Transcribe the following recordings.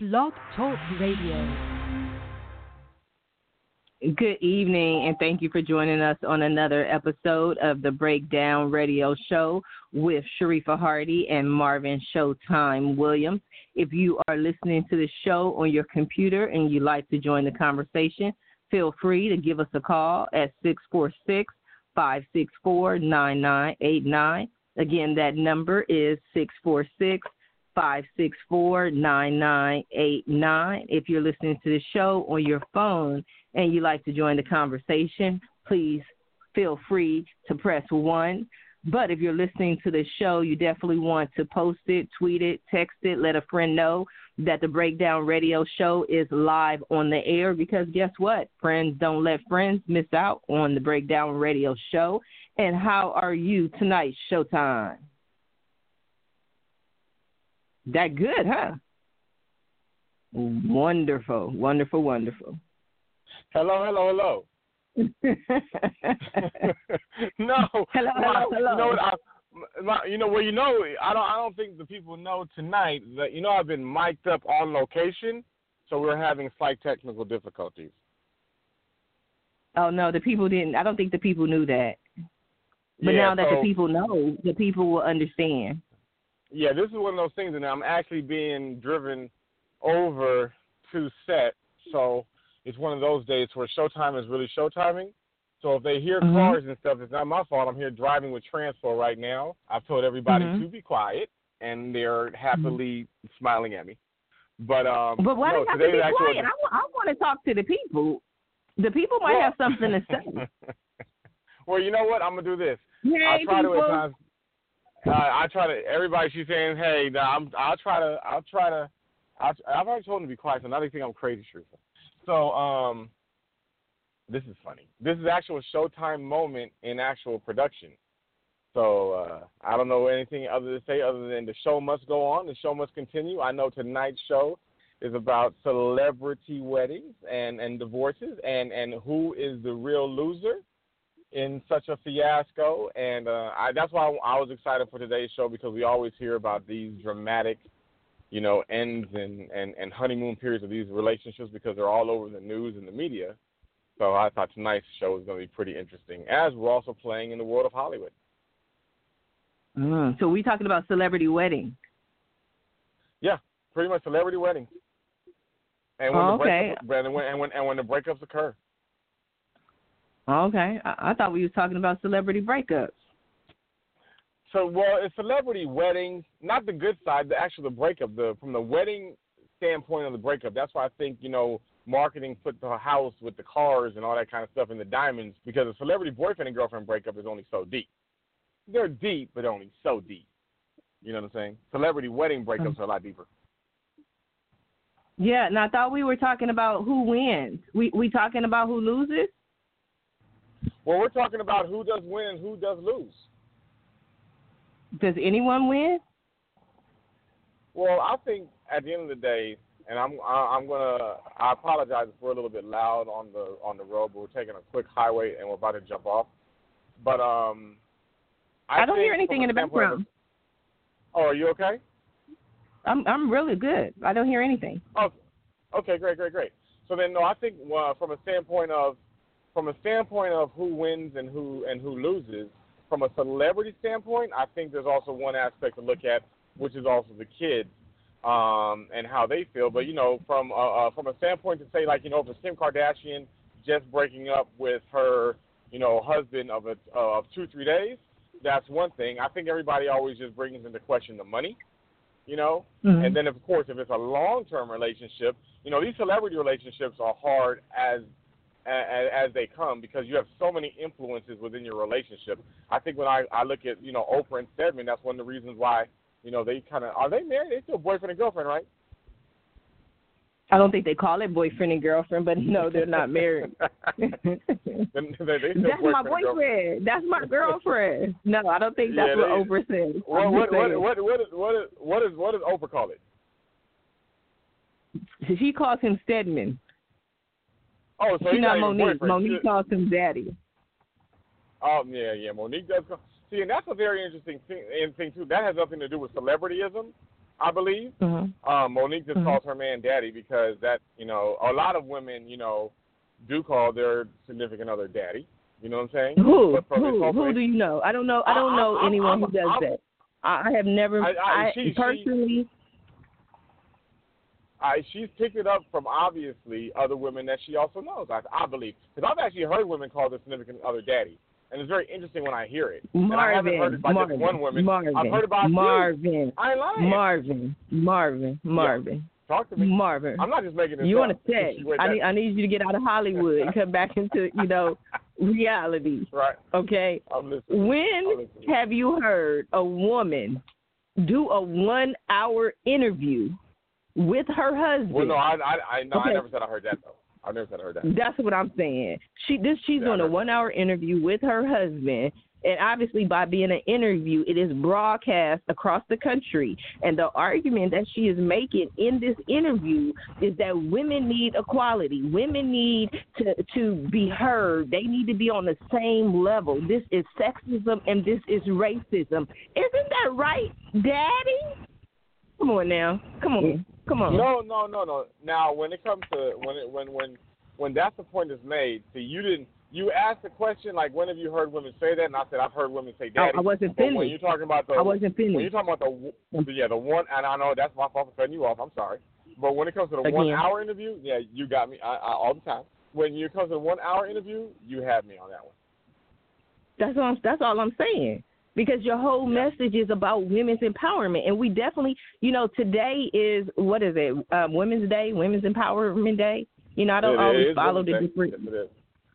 Blog Talk Radio. Good evening, and thank you for joining us on another episode of the Breakdown Radio Show with Sharifa Hardy and Marvin Showtime Williams. If you are listening to the show on your computer and you'd like to join the conversation, feel free to give us a call at 646 564 9989. Again, that number is 646 564 9989. If you're listening to the show on your phone and you'd like to join the conversation, please feel free to press 1. But if you're listening to the show, you definitely want to post it, tweet it, text it, let a friend know that the Breakdown Radio Show is live on the air because guess what? Friends don't let friends miss out on the Breakdown Radio Show. And how are you tonight, Showtime? That good, huh? Wonderful, wonderful, wonderful. Hello, hello, hello. no. Hello, my, hello, hello. You know what? I, my, you know well, you know, I don't. I don't think the people know tonight that you know I've been mic'd up on location, so we're having slight technical difficulties. Oh no, the people didn't. I don't think the people knew that. But Yeah, now that so- the people know, the people will understand. Yeah, this is one of those things, and I'm actually being driven over to set, so it's one of those days where showtime is really showtiming. So if they hear Mhm. cars and stuff, it's not my fault. I'm here driving with Transpo right now. I've told everybody Mhm. to be quiet, and they're happily smiling at me. But um, But why no, do you have to be quiet? I, wa- I want to talk to the people. The people might Well- have something to say. well, you know what? I'm gonna do this. I Hey, try to at times. Uh, I try to. Everybody, she's saying, "Hey, nah, I'm. I'll try to. I'll try to. I'll, I've already told them to be quiet, so now they think I'm crazy, Sharifa. So, um, this is funny. This is actual Showtime moment in actual production. So uh, I don't know anything other to say other than the show must go on. The show must continue. I know tonight's show is about celebrity weddings and and divorces and and who is the real loser in such a fiasco, and uh, I, that's why I was excited for today's show because we always hear about these dramatic, you know, ends and, and, and honeymoon periods of these relationships because they're all over the news and the media. So I thought tonight's show was going to be pretty interesting, as we're also playing in the world of Hollywood. Mm, so we talking about celebrity wedding. Yeah, pretty much celebrity weddings. And when Oh, the okay. breakups, and when and when and when the breakups occur. Okay, I, I thought we was talking about celebrity breakups. So, well, it's celebrity weddings, not the good side, the actual the breakup. The from the wedding standpoint of the breakup. That's why I think you know marketing put the house with the cars and all that kind of stuff in the diamonds because a celebrity boyfriend and girlfriend breakup is only so deep. They're deep, but only so deep. You know what I'm saying? Celebrity wedding breakups mm. are a lot deeper. Yeah, and I thought we were talking about who wins. We we talking about who loses. Well, we're talking about who does win and who does lose. Does anyone win? Well, I think at the end of the day, and I'm I'm gonna I apologize if we're a little bit loud on the on the road, but we're taking a quick highway and we're about to jump off. But um, I, I, don't hear anything in the standpoint of- background. oh, are you okay? I'm I'm really good. I don't hear anything. Oh, okay, great, great, great. So then, no, I think uh, from a standpoint of from a standpoint of who wins and who and who loses, from a celebrity standpoint, I think there's also one aspect to look at, which is also the kids um, and how they feel. But you know, from uh, uh, from a standpoint to say like you know, for Kim Kardashian just breaking up with her you know husband of a of two three days, that's one thing. I think everybody always just brings into question the money. You know, Mhm. and then of course if it's a long term relationship, you know these celebrity relationships are hard as as, as they come because you have so many influences within your relationship. I think when I I look at you know Oprah and Stedman, that's one of the reasons why you know they kind of are they married? They still boyfriend and girlfriend, right? I don't think they call it boyfriend and girlfriend, but no, they're not married. They, they That's my boyfriend. That's my girlfriend. No, I don't think that's Yeah, what Oprah says. What I'm what, what what what is what is what is what does Oprah call it? She calls him Stedman. Oh, so She's he's not not even Mo'Nique. Mo'Nique calls him daddy. Oh yeah, yeah. Mo'Nique does. Call, see, and that's a very interesting thing, and thing too. That has nothing to do with celebrityism. I believe. Mm-hmm. Um, Mo'Nique just Mhm. calls her man daddy because that, you know, a lot of women, you know, do call their significant other daddy. You know what I'm saying? Who? Who? Who do you know? I don't know. I don't I- know I- anyone I'm- who does that. I, I have never. I- I- she- she- I, she's picked it up from obviously other women that she also knows. I, I believe because I've actually heard women call their significant other daddy, and it's very interesting when I hear it. and I haven't Marvin, heard it by Marvin, just one woman. Marvin, I've heard about. Marvin, I ain't lying. Marvin, Marvin, Marvin, Talk to me. Marvin. I'm not just making this You want to say? I need I need you to get out of Hollywood and come back into you know reality. right. Okay. I'm listening. I'm When have you heard a woman do a one hour interview with her husband? Well, no, I, I, I, no, Okay. I never said I heard that though. I never said I heard that. That's what I'm saying. She this she's Yeah, doing a one hour interview with her husband. And obviously, by being an interview, it is broadcast across the country. And the argument that she is making in this interview is that women need equality. Women need to to be heard. They need to be on the same level. This is sexism and this is racism. Isn't that right, Daddy? Come on now. Come on. Come on. No, no, no, no. Now, when it comes to when it when when when that's the point is made, see, you didn't. You asked the question like, when have you heard women say that? And I said, I've heard women say I, daddy. I wasn't But when you're talking about the I wasn't when you're talking about the, the yeah the one and I know that's my fault for cutting you off. I'm sorry. But when it comes to the Again. one hour interview, yeah, you got me I, I, all the time. When it comes to the one hour interview, you have me on that one. That's all. That's all I'm saying. Because your whole message is about women's empowerment, and we definitely, you know, today is what is it? Um, Women's Day, Women's Empowerment Day. You know, I don't It always follow the different. Yes.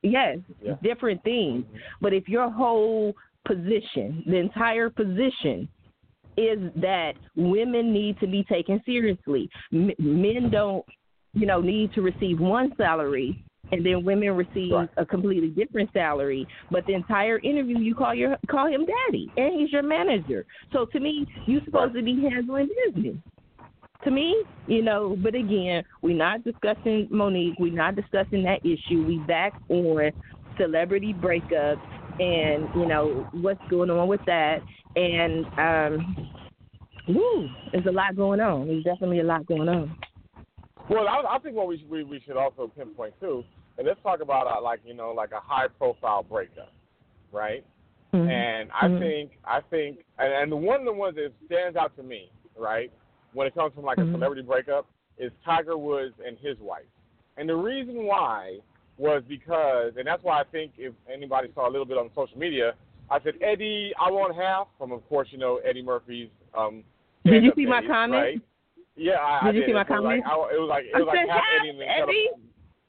Yes, Yeah. different things. But if your whole position, the entire position, is that women need to be taken seriously, M- men don't, you know, need to receive one salary. And then women receive Right. a completely different salary, but the entire interview you call your call him daddy, and he's your manager. So to me, you're supposed to be handling business to me, you know, but again, we're not discussing Mo'Nique. We're not discussing that issue. We back on celebrity breakups and, you know, what's going on with that. And, um, woo, there's a lot going on. There's definitely a lot going on. Well, I, I think what we, should- we we should also pinpoint too, and let's talk about uh, like you know like a high profile breakup, right? Mhm. And I Mhm. think I think and, and the one of the ones that stands out to me, right, when it comes from like Mhm. a celebrity breakup, is Tiger Woods and his wife. And the reason why was because, and that's why I think if anybody saw a little bit on social media, I said Eddie, I want half from, of course, you know Eddie Murphy's. Um, Did you see my comment? Right? Yeah, I, I Did you see my like- comment? I- It was like it I was like said half half, Eddie Eddie.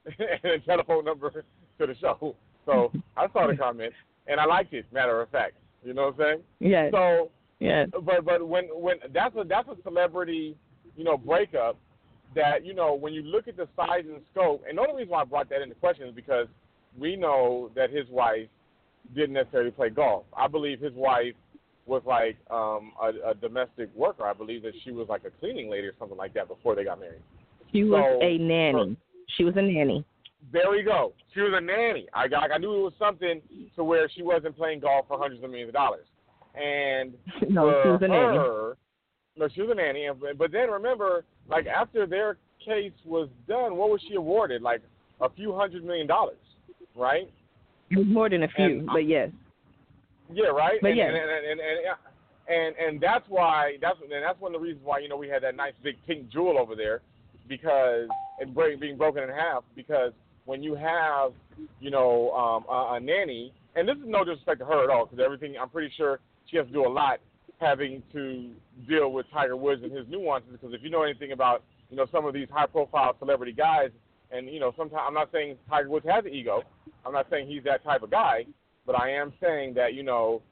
and a telephone number to the show. So I saw the comment and I liked it. Matter of fact, you know what I'm saying? Yes, So, yes. but but when when that's a that's a celebrity, you know, breakup that you know when you look at the size and scope, and the only reason why I brought that into question is because we know that his wife didn't necessarily play golf. I believe his wife was like um a, a domestic worker. I believe that she was like a cleaning lady or something like that before they got married. She was So, a nanny. She was a nanny. There we go. She was a nanny. I got, I knew it was something to where she wasn't playing golf for hundreds of millions of dollars. And No, she was a nanny. her, no, she was a nanny. But then remember, like after their case was done, what was she awarded? Like a few hundred million dollars, right? It was more than a few, And- but yes. Yeah, right. But and, yeah. and, and, and, and, and and that's why that's and that's one of the reasons why you know we had that nice big pink jewel over there because and break, being broken in half because when you have you know um, a, a nanny and this is no disrespect to her at all because everything I'm pretty sure she has to do a lot having to deal with Tiger Woods and his nuances because if you know anything about you know some of these high profile celebrity guys and you know sometimes I'm not saying Tiger Woods has an ego I'm not saying he's that type of guy but I am saying that you know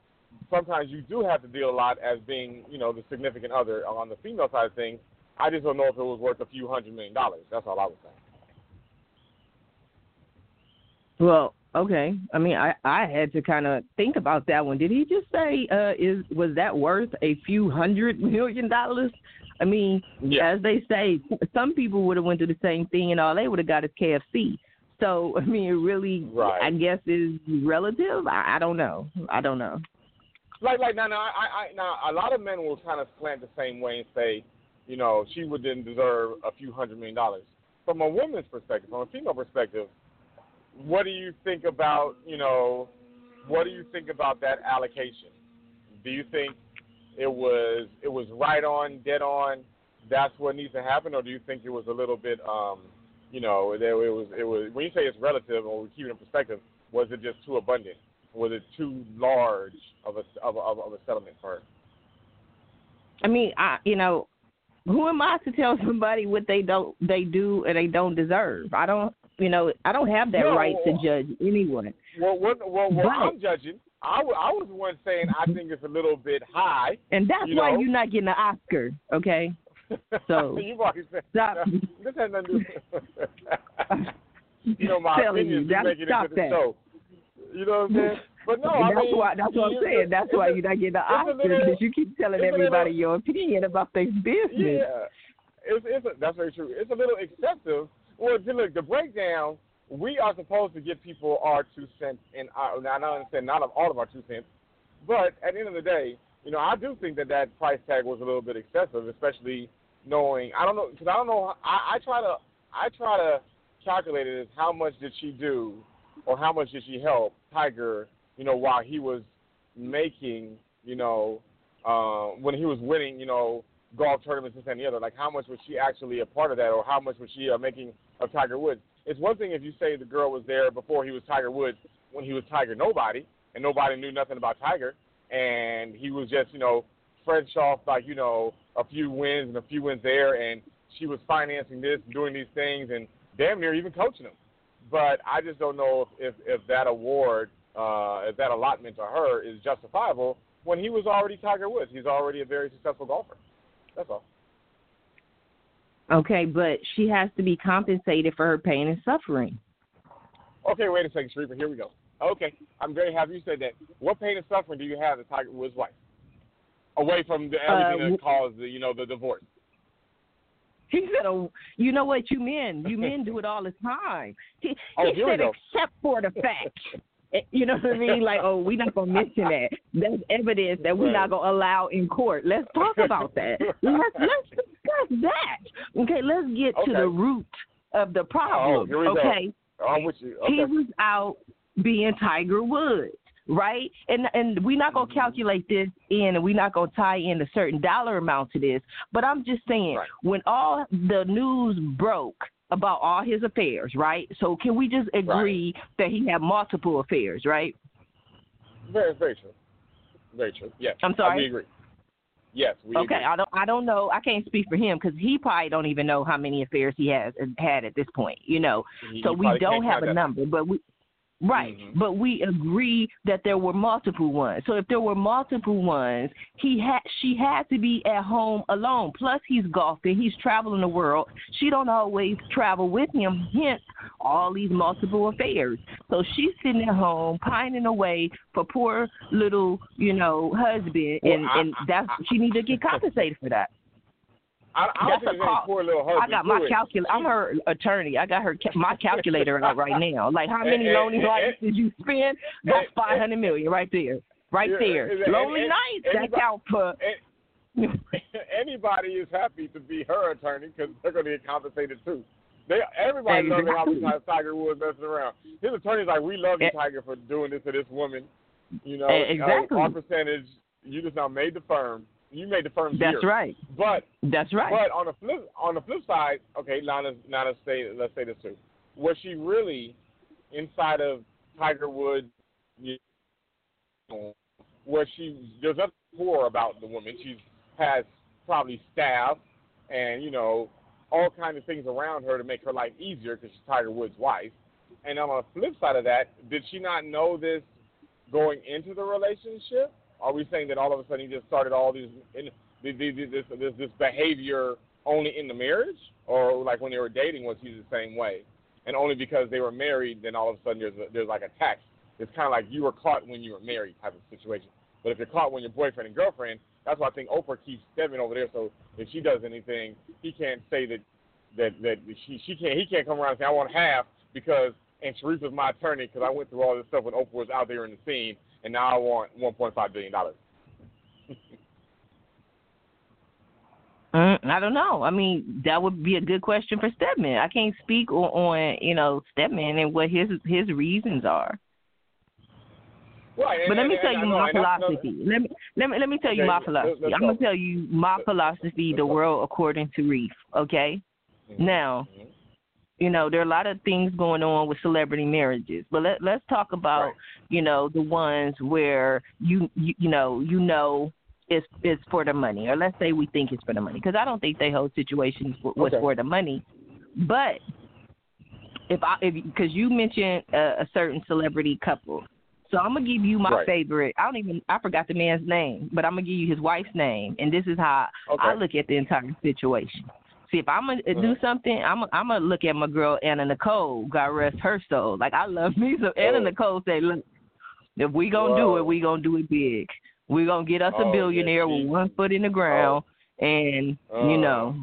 sometimes you do have to deal a lot as being you know the significant other on the female side of things. I just don't know if it was worth a few hundred million dollars. That's all I was saying. Well, okay. I mean, I I had to kind of think about that one. Did he just say uh is was that worth a few hundred million dollars? I mean, Yeah. as they say, some people would have went to the same thing and all they would have got is KFC. So I mean, it really, Right. I guess, is relative. I, I don't know. I don't know. Like like now now I, I now a lot of men will kind of slant the same way and say, you know, she would then deserve a few hundred million dollars. From a woman's perspective, from a female perspective, what do you think about, you know, what do you think about that allocation? Do you think it was it was right on, dead on? That's what needs to happen, or do you think it was a little bit, um, you know, it was it was when you say it's relative or we keep it in perspective, was it just too abundant? Was it too large of a of a, of a settlement for her? I mean, I you know, who am I to tell somebody what they don't they do and they don't deserve? I don't you know I don't have that No, right to judge anyone. Well, what, well, well I'm judging. I, w- I was the one saying I think it's a little bit high. And that's You why know. you're not getting an Oscar, okay? So, you've already said stop. This has nothing to do. you know my Telling you, opinions. that's- make it stop into the that. show. You know what I'm saying? But no, I that's mean, why that's what I'm saying. That's why you're not getting it's Oscar because you keep telling a little- everybody your opinion about their business. Yeah, it's, it's a, that's very true. It's a little excessive. Well, look, the breakdown. We are supposed to give people our two cents, and uh, our, I understand not of all of our two cents, but at the end of the day, you know, I do think that that price tag was a little bit excessive, especially knowing I don't know because I don't know. I, I try to I try to calculate it as how much did she do, or how much did she help Tiger, you know, while he was making, you know, uh, when he was winning, you know, golf tournaments and the other. Like how much was she actually a part of that, or how much was she uh, making of Tiger Woods? It's one thing if you say the girl was there before he was Tiger Woods, when he was Tiger nobody, and nobody knew nothing about Tiger, and he was just you know fresh off like you know a few wins and a few wins there, and she was financing this, and doing these things, and damn near even coaching him. But I just don't know if if, if that award, uh, that allotment to her is justifiable when he was already Tiger Woods. He's already a very successful golfer. That's all. Okay, but she has to be compensated for her pain and suffering. Okay, wait a second, Sharifa. Here we go. Okay, I'm very happy you said that. What pain and suffering do you have as Tiger Woods' wife? Away from the, everything Uh, that caused the, you know, the divorce. He said, oh, "You know what, you men, you men do it all the time." He, Oh, he said, "Except for the fact." You know what I mean? Like, oh, we're not gonna mention that. That's evidence that we're not gonna allow in court. Let's talk about that. Let's let's discuss that. Okay, let's get to the root of the problem. Oh, here we go. okay, I'm with you. he was out being Tiger Woods, right? And and we're not Mm-hmm. gonna calculate this in, and we're not gonna tie in a certain dollar amount to this. But I'm just saying, Right. when all the news broke about all his affairs, right? So can we just agree that he had multiple affairs, right? Very, very true. Very true. Yes. I'm sorry? we agree. Yes, we Okay, agree. I don't I don't know. I can't speak for him because he probably don't even know how many affairs he has had at this point. You know, He- so he we don't have a that. number, but we right, Mhm. but we agree that there were multiple ones. So if there were multiple ones, he had she had to be at home alone. Plus he's golfing, he's traveling the world. She don't always travel with him. Hence all these multiple affairs. So she's sitting at home pining away for poor little you know husband, Well, and I- and that's she needs to get compensated for that. I, I That's a call. poor little I got my calculator. I'm her attorney. I got her ca- my calculator out right now. Like how many And- lonely and- nights did you spend? That's five hundred million right there, right Yeah, there. lonely nights that anybody- count anybody is happy to be her attorney because they're going to get compensated too. They everybody loves how Exactly. Tiger Woods messing around. His attorney's like, "We love you, Eh. Tiger, for doing this to this woman." You know, Eh, exactly. uh, our percentage. You just now made the firm. You made the firm. That's zero. right. But That's right. but on the flip on the flip side, okay, now let's now let's say let's say this too. Was she really inside of Tiger Woods? You know, was she? There's nothing poor about the woman. She has probably staff and you know all kinds of things around her to make her life easier because she's Tiger Woods' wife. And on the flip side of that, did she not know this going into the relationship? Are we saying that all of a sudden he just started all these in, this, this this behavior only in the marriage, or like when they were dating was he the same way? And only because they were married, then all of a sudden there's a, there's like a tax. It's kind of like you were caught when you were married type of situation. But if you're caught when you're boyfriend and girlfriend, that's why I think Oprah keeps stepping over there. So if she does anything, he can't say that that that she she can't he can't come around and say I want half because and Sharif is my attorney because I went through all this stuff when Oprah was out there in the scene, and now I want 1.5 billion dollars. Mm, I don't know. I mean, that would be a good question for Stedman. I can't speak on, on you know Stedman and what his his reasons are. Right, and, But let me tell you my philosophy. Let me let me let me tell you my philosophy. I'm gonna tell you my philosophy, the world according to Reef. Okay. Mhm. Now, Mhm. You know there are a lot of things going on with celebrity marriages, but let let's talk about Right. you know the ones where you you, you know you know it's it's for the money, or let's say we think it's for the money, because I don't think they whole situation was Okay. for the money, but if I if because you mentioned a, a certain celebrity couple, so I'm gonna give you my Right. favorite. I don't even I forgot the man's name, but I'm gonna give you his wife's name, and this is how Okay. I look at the entire situation. See, if I'm gonna do something, I'm I'm gonna look at my girl Anna Nicole. God rest her soul. Like I love me some Anna Oh. Nicole. Say, look, if we gonna do it, we gonna do it big. We gonna get us Oh, a billionaire she- with one foot in the ground, and Uh, you know,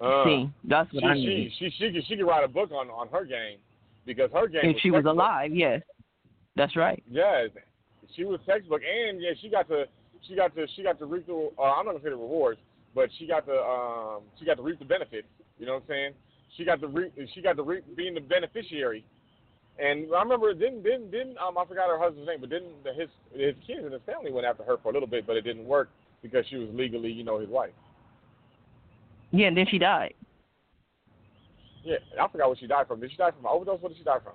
Uh, see, that's what she, I she, she she could she could write a book on on her game because her game. If she was alive, yes, that's right. Yes, she was textbook, and yeah, she got to she got to she got to reap the. Uh, I'm not gonna say the rewards, but she got to um she got to reap the benefits. You know what I'm saying? She got to reap she got to reap being the beneficiary. And I remember didn't didn't didn't um I forgot her husband's name, but didn't the, his his kids and his family went after her for a little bit, but it didn't work because she was legally you know his wife. Yeah, and then she died. Yeah, I forgot what she died from. Did she die from an overdose? What did she die from?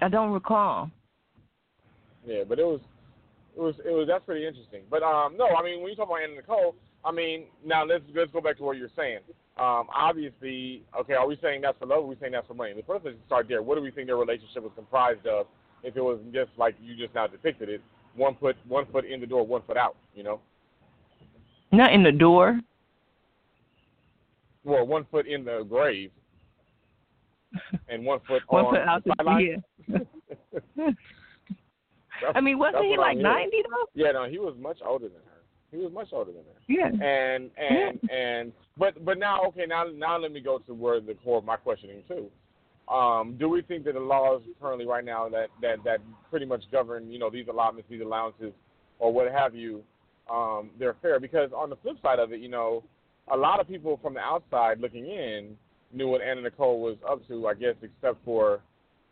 I don't recall. Yeah, but it was, it was, it was. That's pretty interesting. But um, no, I mean, when you talk about Anna Nicole, I mean, now let's let's go back to what you're saying. Um, obviously, okay, are we saying that's for love? Or are we saying that's for money? The first let's start there. What do we think their relationship was comprised of? If it was just like you just now depicted it, one foot one foot in the door, one foot out. You know, Not in the door. well, one foot in the grave, and one foot One on foot out the yeah. I mean, wasn't he like ninety though? Yeah, no, he was much older than her. He was much older than her. Yeah. and and and but but now okay now now let me go to where the core of my questioning too. Um, do we think that the laws currently right now that that that pretty much govern you know these allotments, these allowances, or what have you, um, they're fair? Because on the flip side of it, you know, a lot of people from the outside looking in knew what Anna Nicole was up to, I guess, except for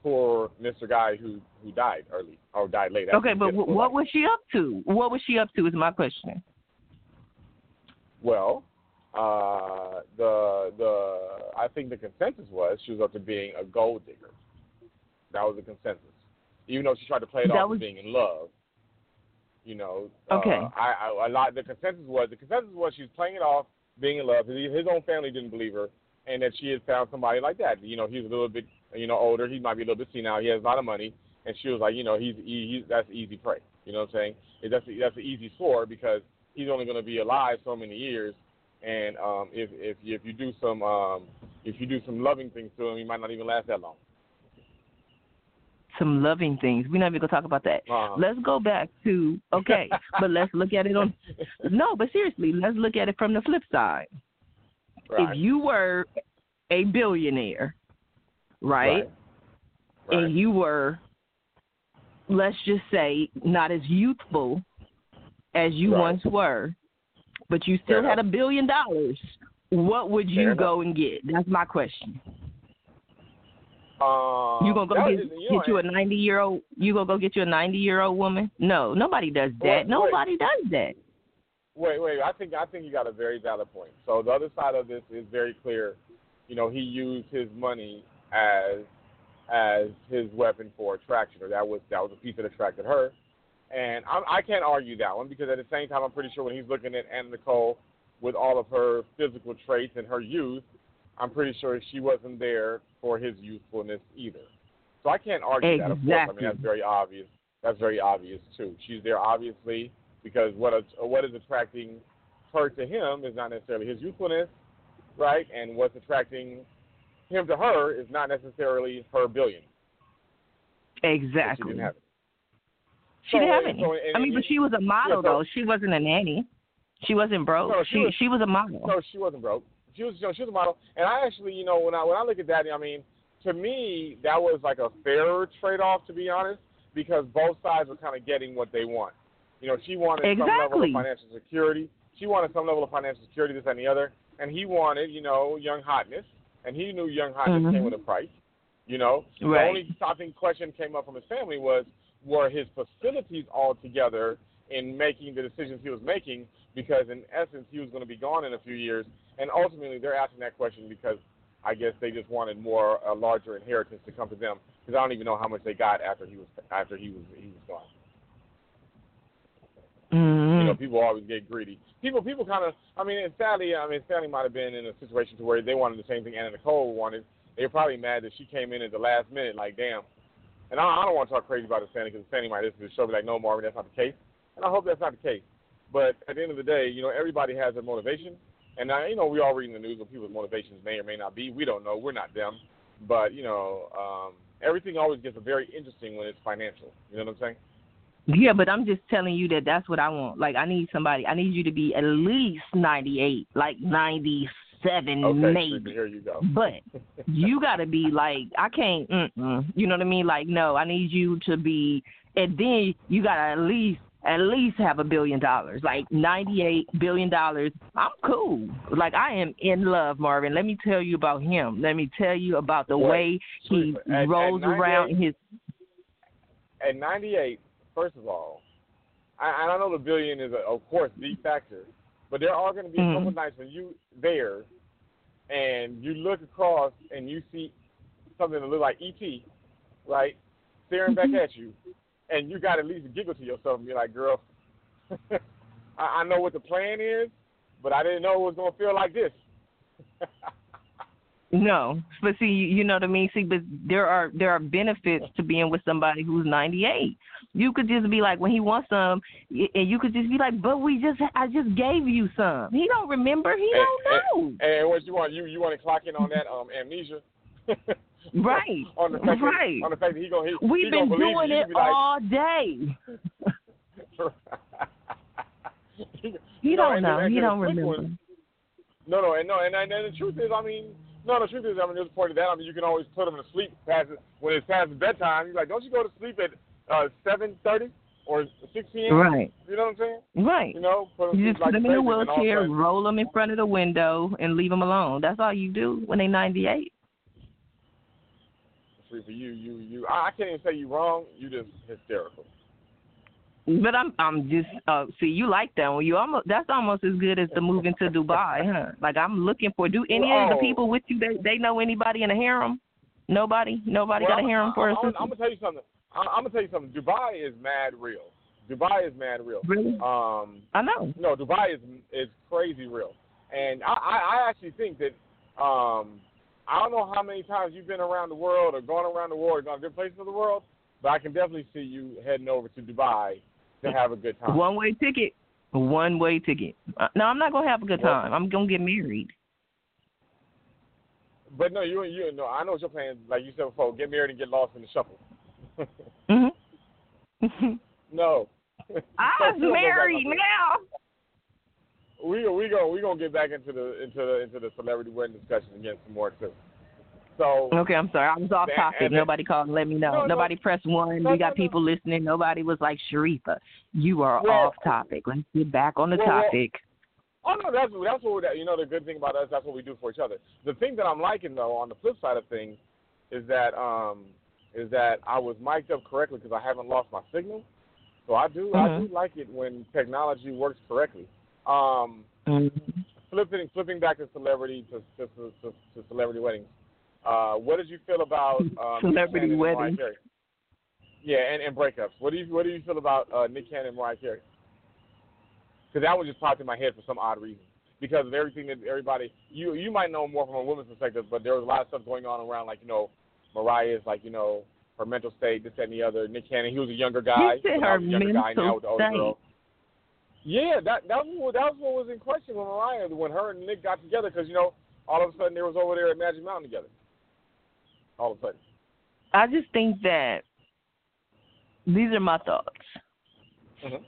poor Mr. Guy who who died early or died late. Okay, but what was she up to? What was she up to? Is my question. Well, uh, the the I think the consensus was she was up to being a gold digger. That was the consensus. Even though she tried to play it That off was- as being in love. You know. Okay. Uh, I, I a lot. The consensus was the consensus was she was playing it off, being in love. His, his own family didn't believe her, and that she had found somebody like that. You know, he was a little bit, you know, older. He might be a little bit senile. He has a lot of money, and she was like, you know, he's he, he's that's easy prey. You know what I'm saying? That's that's an easy score because he's only going to be alive so many years, and um, if if you, if you do some um, if you do some loving things to him, he might not even last that long. Some loving things. We're not even gonna talk about that. Uh-huh. Let's go back to okay, but let's look at it on. No, but seriously, let's look at it from the flip side. right. If you were a billionaire, right, right. Right. and you were, let's just say, not as youthful as you Right. once were, but you still Fair had a billion dollars, what would you Fair go and get? That's my question. Um, You gonna go get, you get you a ninety year old? You gonna go get you a ninety year old woman? No, nobody does that. Wait, wait. nobody does that. Wait, wait. I think I think you got a very valid point. So the other side of this is very clear. You know, he used his money as as his weapon for attraction, or that was that was a piece that attracted her. And I, I can't argue that one because at the same time, I'm pretty sure when he's looking at Anna Nicole with all of her physical traits and her youth, I'm pretty sure she wasn't there for his youthfulness either. So I can't argue that. Of course, I mean that's very obvious. That's very obvious too. She's there obviously because what is, what is attracting her to him is not necessarily his youthfulness, right? And what's attracting him to her is not necessarily her billion. She Exactly. didn't have it. She didn't have any. so, and- I mean, but she was a model so- though. She wasn't a nanny. She wasn't broke. No, she she was- she was a model. No, she wasn't broke. She was, you know, she was a model. And I actually, you know, when I when I look at that, I mean, to me, that was like a fairer trade-off, to be honest, because both sides were kind of getting what they want. You know, she wanted some level of financial security. she wanted some level of financial security, this and the other, and he wanted, you know, young hotness, and he knew young hotness Mhm. came with a price. You know, the only stopping question came up from his family was, were his facilities all together in making the decisions he was making? Because in essence, he was going to be gone in a few years, and ultimately they're asking that question because I guess they just wanted more a larger inheritance to come to them. Because I don't even know how much they got after he was after he was he was gone. Mhm. You know, people always get greedy. People, people kind of. I mean, and Sally. I mean, Sally might have been in a situation to where they wanted the same thing Anna Nicole wanted. They were probably mad that she came in at the last minute, like, damn. And I, I don't want to talk crazy about it, Sandy, because Sandy might listen to the show, be like, no, Marvin, that's not the case. And I hope that's not the case. But at the end of the day, you know, everybody has their motivation. And I, you know, we all read in the news what people's motivations may or may not be. We don't know. We're not them. But you know, um, everything always gets very interesting when it's financial. You know what I'm saying? Yeah, but I'm just telling you that that's what I want. Like, I need somebody. I need you to be at least 98, like 97, Okay, maybe. here you go. But you got to be like, I can't. You know what I mean? Like, no, I need you to be, and then you got to at least. At least have a billion dollars, like ninety-eight billion dollars. I'm cool. Like I am in love, Marvin. Let me tell you about him. Let me tell you about the way he at- at rolls around in his. At 98, first of all, I, I know the billion is, a, of course, the factor, but there are going to be a Mhm. couple nights when you there, and you look across and you see something that looks like ET, right, staring back at you, and you got to at least a giggle to yourself and be like, "Girl, I, I know what the plan is, but I didn't know it was going to feel like this." No, but see, you, know what I mean. See, but there are there are benefits to being with somebody who's 98. You could just be like, when he wants some, and you could just be like, but we just, I just gave you some. He don't remember. He and, don't know. And, and what you want? You you want to clock in on that um amnesia? Right. on the fact Right. That, on the fact that he gonna he, We've he been doing it be like, all day. he He don't know. He don't remember. one- no, no, and no, and, and, and the truth is, I mean, no, the truth is, I mean, there's a point of that. I mean, you can always put him to sleep past when it's past bedtime. You're like, don't you go to sleep at uh, seven thirty or six p.m. Right. You know what I'm saying? Right. You know, put to You just like put them in a baby, and all of wheelchair, roll them in front of the window, and leave them alone. That's all you do when they're 98. Free for you, you, you. I, can't even say you wrong. You just hysterical. But I'm I'm just uh see you like that one. You almost that's almost as good as the moving to Dubai, huh? Like I'm looking for do any of the people with you they they know anybody in a harem? Nobody? Nobody Well, got a harem for a I'm, I'm. I'm gonna tell you something. I'm, I'm gonna tell you something. Dubai is mad real. Dubai is mad real. Really? Um, I know. no, Dubai is is crazy real, and I, I, I actually think that um, I don't know how many times you've been around the world or gone around the world or gone to different places of the world, but I can definitely see you heading over to Dubai to have a good time. One way ticket. One way ticket. Uh, no, I'm not gonna have a good time. I'm gonna get married. But no, you and you no, I know what your plan. Like you said before, get married and get lost in the shuffle. Mhm. no. I'm So, we don't go back married now. We we go we gonna get back into the into the into the celebrity wedding discussion again some more too. So Okay, I'm sorry. I was off topic. and- Nobody called and let me know. No, no. Nobody pressed one. No, we got no. people listening. Nobody was like, Sharifa, you are Well- off topic. Let's get back on the Well, well, topic. oh no, that's that's what you know the good thing about us. That's what we do for each other. The thing that I'm liking though, on the flip side of things, is that um is that I was mic'd up correctly because I haven't lost my signal. So I do I Mhm. do like it when technology works correctly. Um, Mhm. flipping flipping back to celebrity to to, to, to, celebrity weddings. Uh, what did you feel about um, Celebrity Nick Cannon and Mariah weddings. Carey? Yeah, and, and breakups. What do you what do you feel about uh, Nick Cannon and Mariah Carey? Because that one just popped in my head for some odd reason. Because of everything that everybody you you might know more from a woman's perspective, but there was a lot of stuff going on around like you know Mariah's like you know her mental state, this that, and the other. Nick Cannon, he was a younger guy. You said her he's younger guy now with the older state. girl. Yeah, that that was what- that was what was in question with Mariah when her and Nick got together because you know all of a sudden they was over there at Magic Mountain together. All of a sudden. I just think that these are my thoughts. Mhm.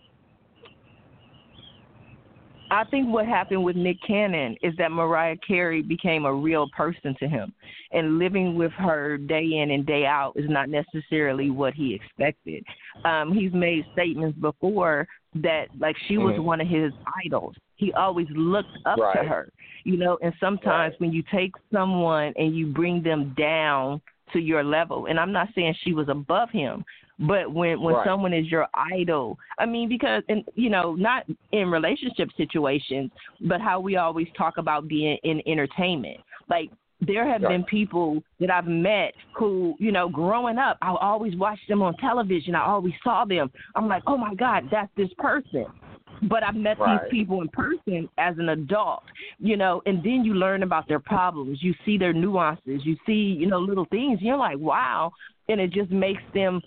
I think what happened with Nick Cannon is that Mariah Carey became a real person to him. And living with her day in and day out is not necessarily what he expected. Um, he's made statements before that like she was Mhm. one of his idols. He always looked up right. to her. You know, and sometimes right. when you take someone and you bring them down to your level, and I'm not saying she was above him, but when when right. someone is your idol, I mean, because and you know, not in relationship situations, but how we always talk about being in entertainment. Like there have right. been people that I've met who, you know, growing up, I always watched them on television. I always saw them. I'm like, oh my God, that's this person. But I've met right. these people in person as an adult, you know, and then you learn about their problems. You see their nuances. You see, you know, little things. You're like, wow. And it just makes them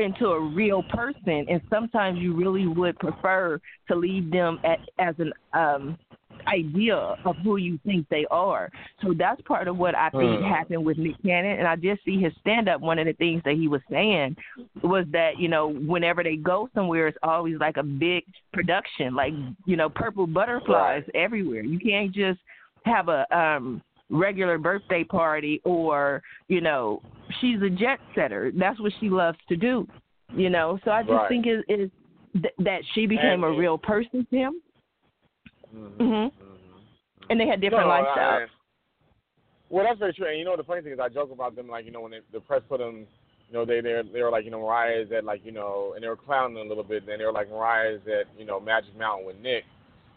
into a real person. And sometimes you really would prefer to leave them at, as an um, idea of who you think they are. So that's part of what I think Mm. happened with Nick Cannon. And I just see his stand up. One of the things that he was saying was that, you know, whenever they go somewhere, it's always like a big production, like, you know, purple butterflies Right. everywhere. You can't just have a um regular birthday party or, you know, she's a jet setter. That's what she loves to do. You know, so I just Right. think it is th- that she became And- a real person to him. Mhm. Mhm. Mhm. And they had different No, lifestyles. I- well, that's very true. And you know, the funny thing is, I joke about them like you know when they, the press put them, you know, they they they were like you know Mariah is at like you know, and they were clowning a little bit. And they were like Mariah is at you know Magic Mountain with Nick,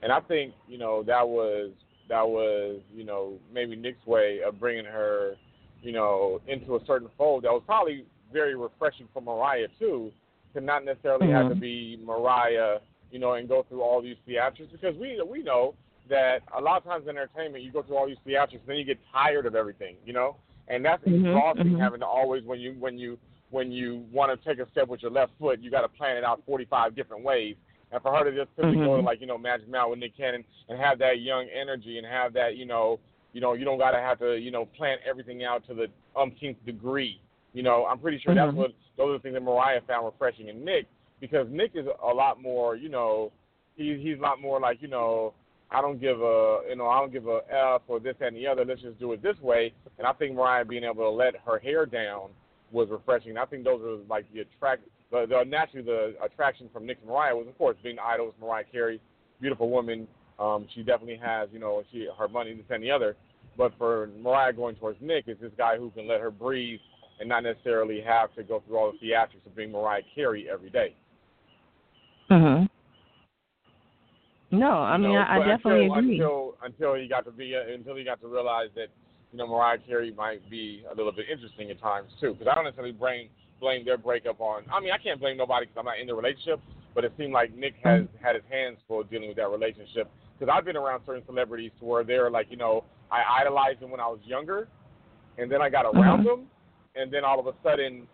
and I think you know that was that was you know maybe Nick's way of bringing her, you know, into a certain fold that was probably very refreshing for Mariah too, to not necessarily have to Mhm. be Mariah, you know, and go through all these theatrics because we we know that a lot of times in entertainment you go through all these theatrics, and then you get tired of everything, you know, and that's Mhm, exhausting mhm. having to always when you when you when you want to take a step with your left foot, you got to plan it out 45 different ways. And for her to just simply go to like you know Magic Mountain with Nick Cannon and have that young energy and have that you know you know you don't got to have to you know plan everything out to the umpteenth degree. You know, I'm pretty sure that's Mhm. what those are the things that Mariah found refreshing in Nick because Nick is a lot more, you know, he he's a lot more like, you know, I don't give a you know, I don't give a F or this that, and the other, let's just do it this way. And I think Mariah being able to let her hair down was refreshing. And I think those are like the attract the, the naturally the attraction from Nick and Mariah was of course being the idols, Mariah Carey, beautiful woman. Um, she definitely has, you know, she her money, this and the other. But for Mariah going towards Nick is this guy who can let her breathe and not necessarily have to go through all the theatrics of being Mariah Carey every day. Mhm. No, I You mean know, I, I definitely until, agree. Until until he got to be uh, until he got to realize that you know Mariah Carey might be a little bit interesting at times too. Because I don't necessarily blame blame their breakup on. I mean I can't blame nobody because I'm not in the relationship. But it seemed like Nick has Mm-hmm. had his hands full dealing with that relationship. Because I've been around certain celebrities to where they're like you know I idolized them when I was younger, and then I got around Mhm. them, and then all of a sudden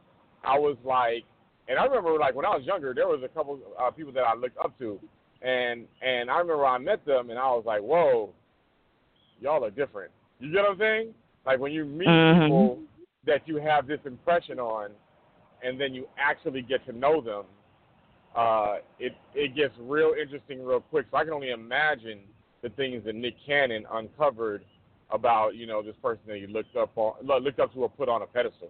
I was like, and I remember like when I was younger, there was a couple uh, people that I looked up to, and and I remember I met them, and I was like, whoa, y'all are different. You get what I'm saying? Like when you meet Mhm. people that you have this impression on, and then you actually get to know them, uh, it it gets real interesting real quick. So I can only imagine the things that Nick Cannon uncovered about you know this person that you looked up on, looked up to or put on a pedestal.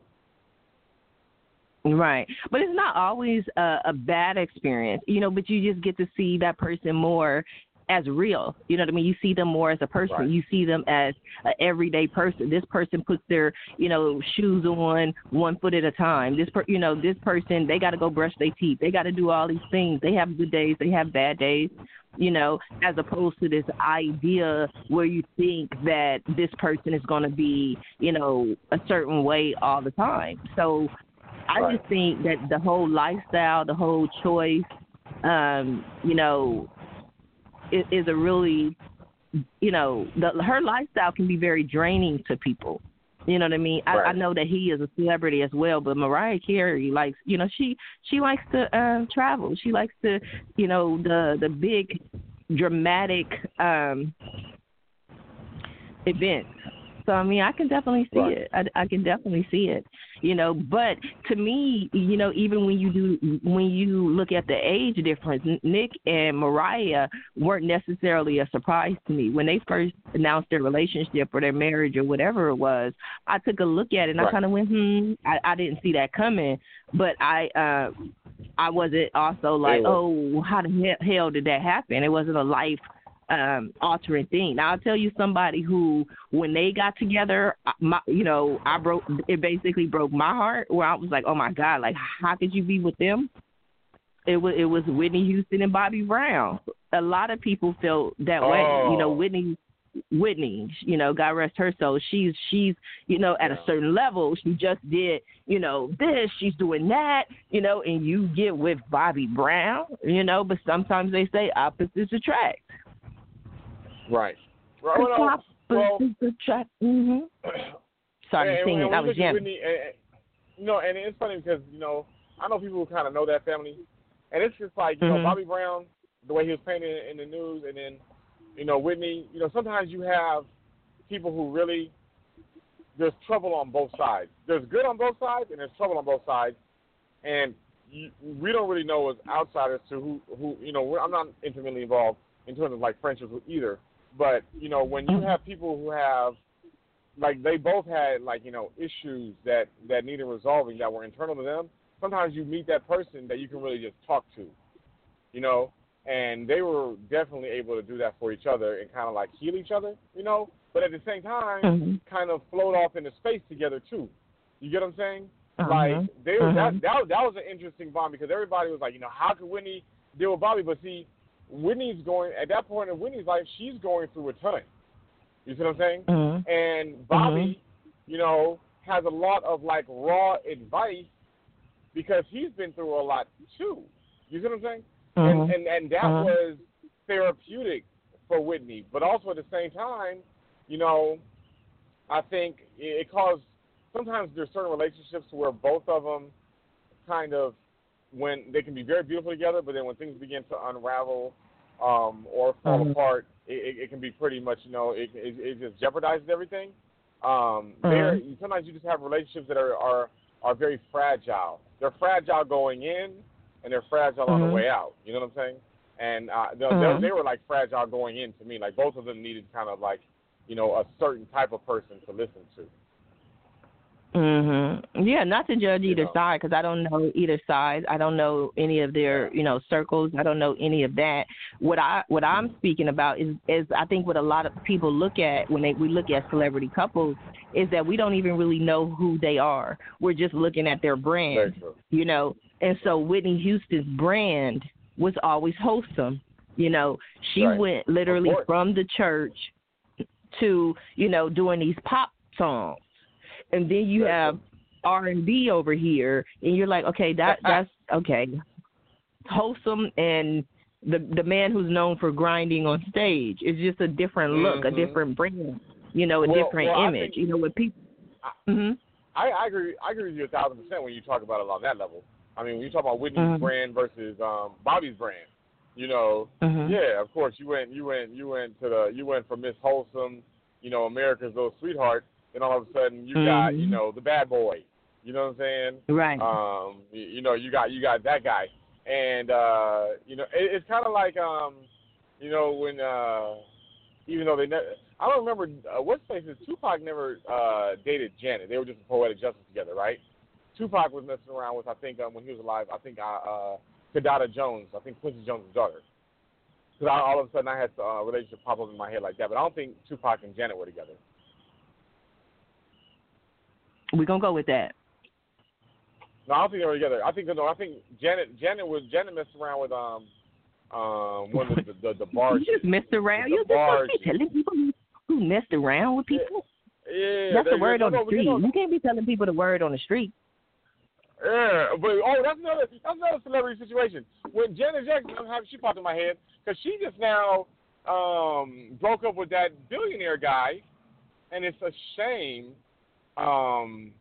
Right. But it's not always a, a bad experience, you know, but you just get to see that person more as real. You know what I mean? You see them more as a person. Right. You see them as an everyday person. This person puts their, you know, shoes on one foot at a time. This per, you know, this person they got to go brush their teeth. They got to do all these things. They have good days. They have bad days. You know, as opposed to this idea where you think that this person is going to be, you know, a certain way all the time. So I Right. just think that the whole lifestyle, the whole choice, um, you know, is, is a really, you know, the, her lifestyle can be very draining to people. You know what I mean? I, I know that he is a celebrity as well, but Mariah Carey likes, you know, she she likes to um travel. She likes to, you know, the the big dramatic um events. So I mean, I can definitely see Right. it. I, I can definitely see it. You know, but to me, you know, even when you do when you look at the age difference, Nick and Mariah weren't necessarily a surprise to me when they first announced their relationship or their marriage or whatever it was. I took a look at it and I kind of went, hmm, I, I didn't see that coming. But I, uh, I wasn't also like, oh, how the hell did that happen? It wasn't a life um altering thing. Now I'll tell you somebody who when they got together, my you know, I broke it basically broke my heart where I was like, "Oh my god, like how could you be with them?" It was it was Whitney Houston and Bobby Brown. A lot of people felt that oh. way. You know, Whitney Whitney, you know, God rest her soul. She's she's you know at a certain level. She just did you know this. She's doing that. You know, and you get with Bobby Brown. You know, but sometimes they say opposites attract. Right. Right. Well, opposites well, attract. Mm-hmm. Sorry, and, singing. And that was Whitney, and, you know, and it's funny because you know I know people who kind of know that family, and it's just like you mm-hmm. know Bobby Brown, the way he was painted in the news, and then you know, Whitney, you know, sometimes you have people who really there's trouble on both sides. There's good on both sides, and there's trouble on both sides, and you, we don't really know as outsiders to who who you know. I'm not intimately involved in terms of like friendships with either, but you know, when you have people who have like they both had like you know issues that that needed resolving that were internal to them. Sometimes you meet that person that you can really just talk to, you know, and they were definitely able to do that for each other and kind of like heal each other, you know. But at the same time, mm-hmm. kind of float off into space together too. You get what I'm saying? Uh-huh. Like they were uh-huh. that, that that was an interesting bond because everybody was like, you know, how could Whitney deal with Bobby? But see, Whitney's going at that point in Whitney's life, she's going through a ton. You see what I'm saying? Mm-hmm. And Bobby, you know, has a lot of like raw advice because he's been through a lot too. You see what I'm saying? Mm-hmm. And, and and that mm-hmm. was therapeutic for Whitney, but also at the same time, you know, I think it caused sometimes there's certain relationships where both of them kind of when they can be very beautiful together, but then when things begin to unravel um, or fall mm-hmm. apart, it, it, can be pretty much you know it, it, it just jeopardizes everything. Um, mm-hmm. There, sometimes you just have relationships that are, are are very fragile. They're fragile going in, and they're fragile mm-hmm. on the way out. You know what I'm saying? And uh, they, mm-hmm. they, they were like fragile going in to me. Like both of them needed kind of like you know a certain type of person to listen to. Mhm. Yeah, not to judge either you know. side because I don't know either side. I don't know any of their, you know, circles. I don't know any of that. What I what I'm speaking about is is I think what a lot of people look at when they we look at celebrity couples is that we don't even really know who they are. We're just looking at their brand, you know. And so Whitney Houston's brand was always wholesome. You know, she right. went literally from the church to, you know, doing these pop songs and then you have R and B over here, and you're like, okay, that that's okay, wholesome, and the the man who's known for grinding on stage is just a different look, mm-hmm. a different brand, you know, a well, different well, image. Think, you know, with people. Mm-hmm. I, I agree. I agree with you a thousand percent when you talk about it on that level. I mean, when you talk about Whitney's mm-hmm. brand versus um, Bobby's brand, you know, mm-hmm. yeah, of course you went, you went, you went to the, you went from Miss Wholesome, you know, America's little sweetheart, then all of a sudden you got you Mm-hmm. know the bad boy. You know what I'm saying? Right. Um, you, you know you got you got that guy, and uh, you know it, it's kind of like um, you know when uh, even though they never. I don't remember uh, what places Tupac never uh, dated Janet. They were just poetic justice together, right? Tupac was messing around with I think um, when he was alive. I think uh, uh, Kidada Jones. I think Quincy Jones' daughter. Because all of a sudden I had a uh, relationship pop up in my head like that, but I don't think Tupac and Janet were together. We're gonna go with that. No, I don't think they were together. I think no, I think Janet Janet was Janet messed around with um um one of the the, the bars. you just messed around. You just be telling people who messed around with people. Yeah, that's the word on the street. You, know, you can't be telling people the word on the street. Yeah, but oh, that's another that's another celebrity situation. When Janet Jackson, she popped in my head because she just now um broke up with that billionaire guy, and it's a shame um,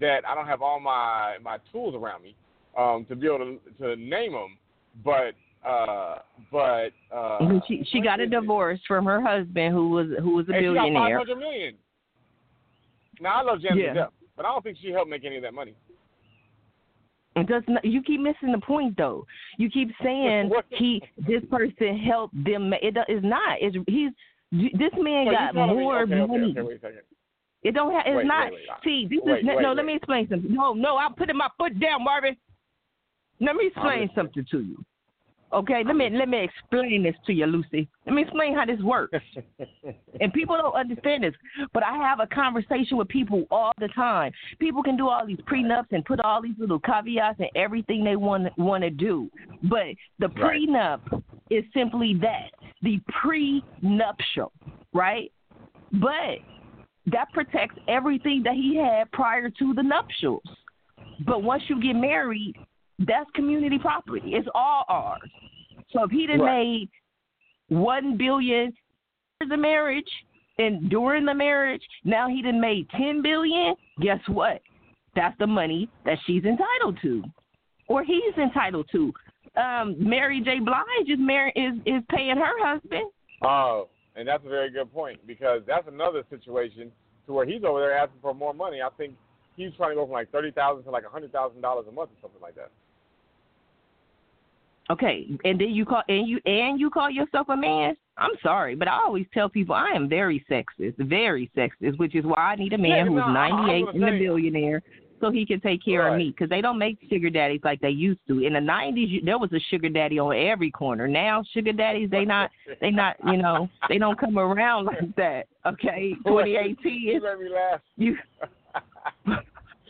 that I don't have all my my tools around me um, to be able to to name them. But uh, but uh, she she got a divorce from her husband who was who was a and billionaire. She got five hundred million. Now I love Janet yeah. Depp, but I don't think she helped make any of that money. It does not, you keep missing the point though. You keep saying he this person helped them. It is not. It's he's this man so got more me, okay, money. Okay, okay, wait a second. It don't have. It's wait, not. Wait, wait, see, this is no. Let me explain something. No, no. I'm putting my foot down, Marvin. Let me explain something to you. Okay, let me let me explain this to you, Lucy. Let me explain how this works. and people don't understand this, but I have a conversation with people all the time. People can do all these prenups and put all these little caveats and everything they want want to do, but the prenup right. is simply that, the prenuptial, right? But that protects everything that he had prior to the nuptials. But once you get married, that's community property. It's all ours. So if he did right. made one billion of marriage and during the marriage, now he done made ten billion, guess what? That's the money that she's entitled to. Or he's entitled to. Um, Mary J. Blige is mar- is is paying her husband. Oh, and that's a very good point because that's another situation to where he's over there asking for more money. I think he's trying to go from like thirty thousand to like a hundred thousand dollars a month or something like that. Okay, and then you call and you and you call yourself a man. I'm sorry, but I always tell people I am very sexist, very sexist, which is why I need a man yeah, who's no, 98 and a billionaire so he can take care right. of me because they don't make sugar daddies like they used to. In the 90s, there was a sugar daddy on every corner. Now, sugar daddies they not they not you know they don't come around like that. Okay, 2018. You made me laugh. You,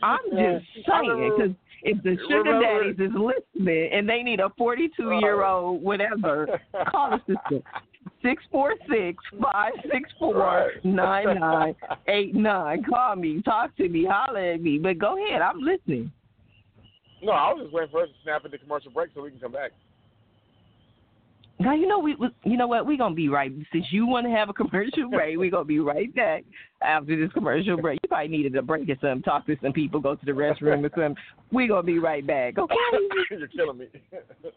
I'm just saying because if the sugar Remember, daddies is listening and they need a 42 year old whatever, call the sister. Six four six five six four nine nine eight nine. Call me, talk to me, holler at me. But go ahead, I'm listening. No, I was just waiting for us to snap at the commercial break so we can come back. Now you know we, you know what we're gonna be right since you want to have a commercial break. we're gonna be right back after this commercial break. You probably needed a break or something. Talk to some people, go to the restroom or something. We're gonna be right back. Okay. You're killing me.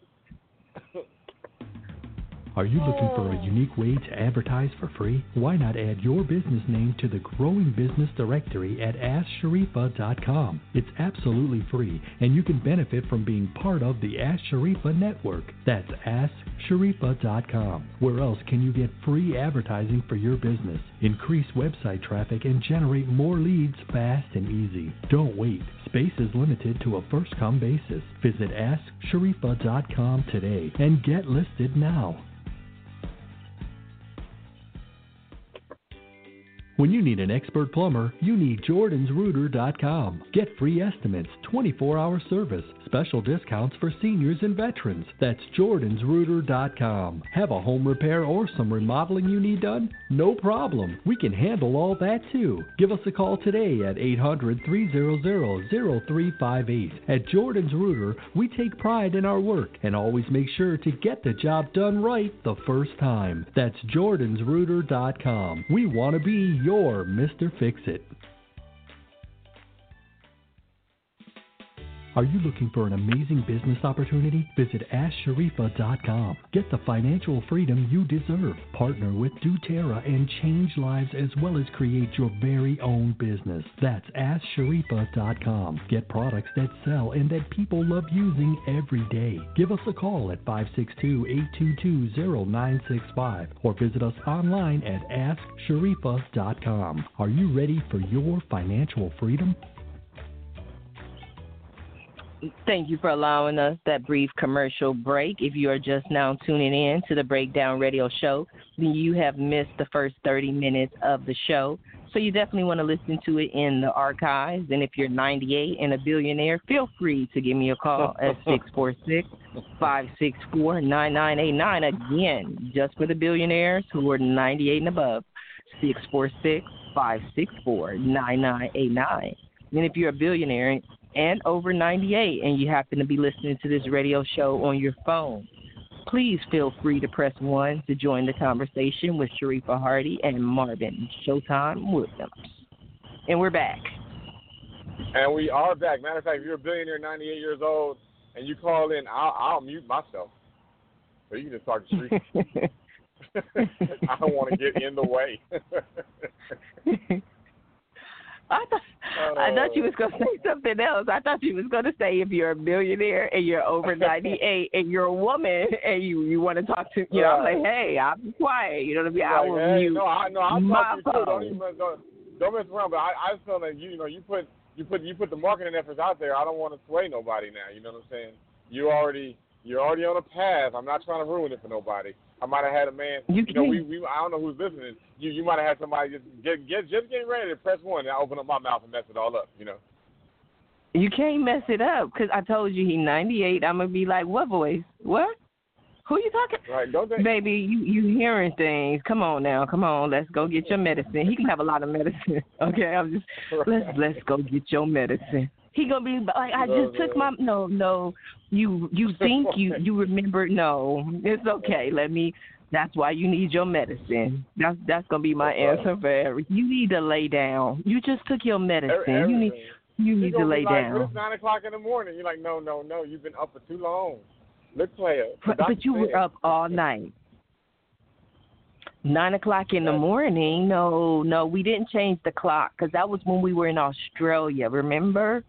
Are you looking for a oh. unique way to advertise for free? Why not add your business name to the growing business directory at AskSharifa.com? It's absolutely free, and you can benefit from being part of the Ask Sharifa network. That's AskSharifa.com. Where else can you get free advertising for your business, increase website traffic, and generate more leads fast and easy? Don't wait. Space is limited to a first come basis. Visit AskSharifa.com today and get listed now. When you need an expert plumber, you need jordansrooter.com. Get free estimates, 24-hour service, special discounts for seniors and veterans. That's jordansrooter.com. Have a home repair or some remodeling you need done? No problem. We can handle all that too. Give us a call today at 800-300-0358. At Jordan's Rooter, we take pride in our work and always make sure to get the job done right the first time. That's jordansrooter.com. We want to be your Mr. Fix It. Are you looking for an amazing business opportunity? Visit AskSharifa.com. Get the financial freedom you deserve. Partner with doTERRA and change lives as well as create your very own business. That's AskSharifa.com. Get products that sell and that people love using every day. Give us a call at 562-822-0965 or visit us online at AskSharifa.com. Are you ready for your financial freedom? Thank you for allowing us that brief commercial break. If you are just now tuning in to the Breakdown Radio Show, then you have missed the first 30 minutes of the show. So you definitely want to listen to it in the archives. And if you're 98 and a billionaire, feel free to give me a call at 646 564 9989. Again, just for the billionaires who are 98 and above, 646 564 9989. And if you're a billionaire and over 98 and you happen to be listening to this radio show on your phone, please feel free to press 1 to join the conversation with Sharifa Hardy and Marvin Showtime Williams. And we're back. And we are back. Matter of fact, if you're a billionaire, 98 years old, and you call in, I'll, I'll mute myself. So you can just talk to Sharifa. I don't want to get in the way. I thought oh. I thought you oh. was gonna say something else. I thought you was gonna say if you're a millionaire and you're over ninety eight and you're a woman and you you want to talk to you know I'm like hey I'm quiet you know what I mean I will hey, mute no I no I'll my you. Don't even don't, don't mess around. But I I just feel like you you know you put you put you put the marketing efforts out there. I don't want to sway nobody now. You know what I'm saying? You already You're already on a path. I'm not trying to ruin it for nobody. I might have had a man. You, you know, we, we I don't know who's listening. You you might have had somebody just get get just getting ready to press one and I open up my mouth and mess it all up. You know. You can't mess it up because I told you he 98. I'm gonna be like, what voice? What? Who you talking? Right? Don't they? Baby, you you hearing things? Come on now, come on. Let's go get your medicine. He can have a lot of medicine. Okay, I'm just let's let's go get your medicine. He gonna be like, I just took my no no. You you think you you remember? No, it's okay. Let me. That's why you need your medicine. That's that's gonna be my answer for every. You need to lay down. You just took your medicine. You need you need to lay like, down. It's nine o'clock in the morning. You're like, no, no, no. You've been up for too long. Look, player. But, but you were up all night. Nine o'clock in the morning. No, no, we didn't change the clock because that was when we were in Australia. Remember?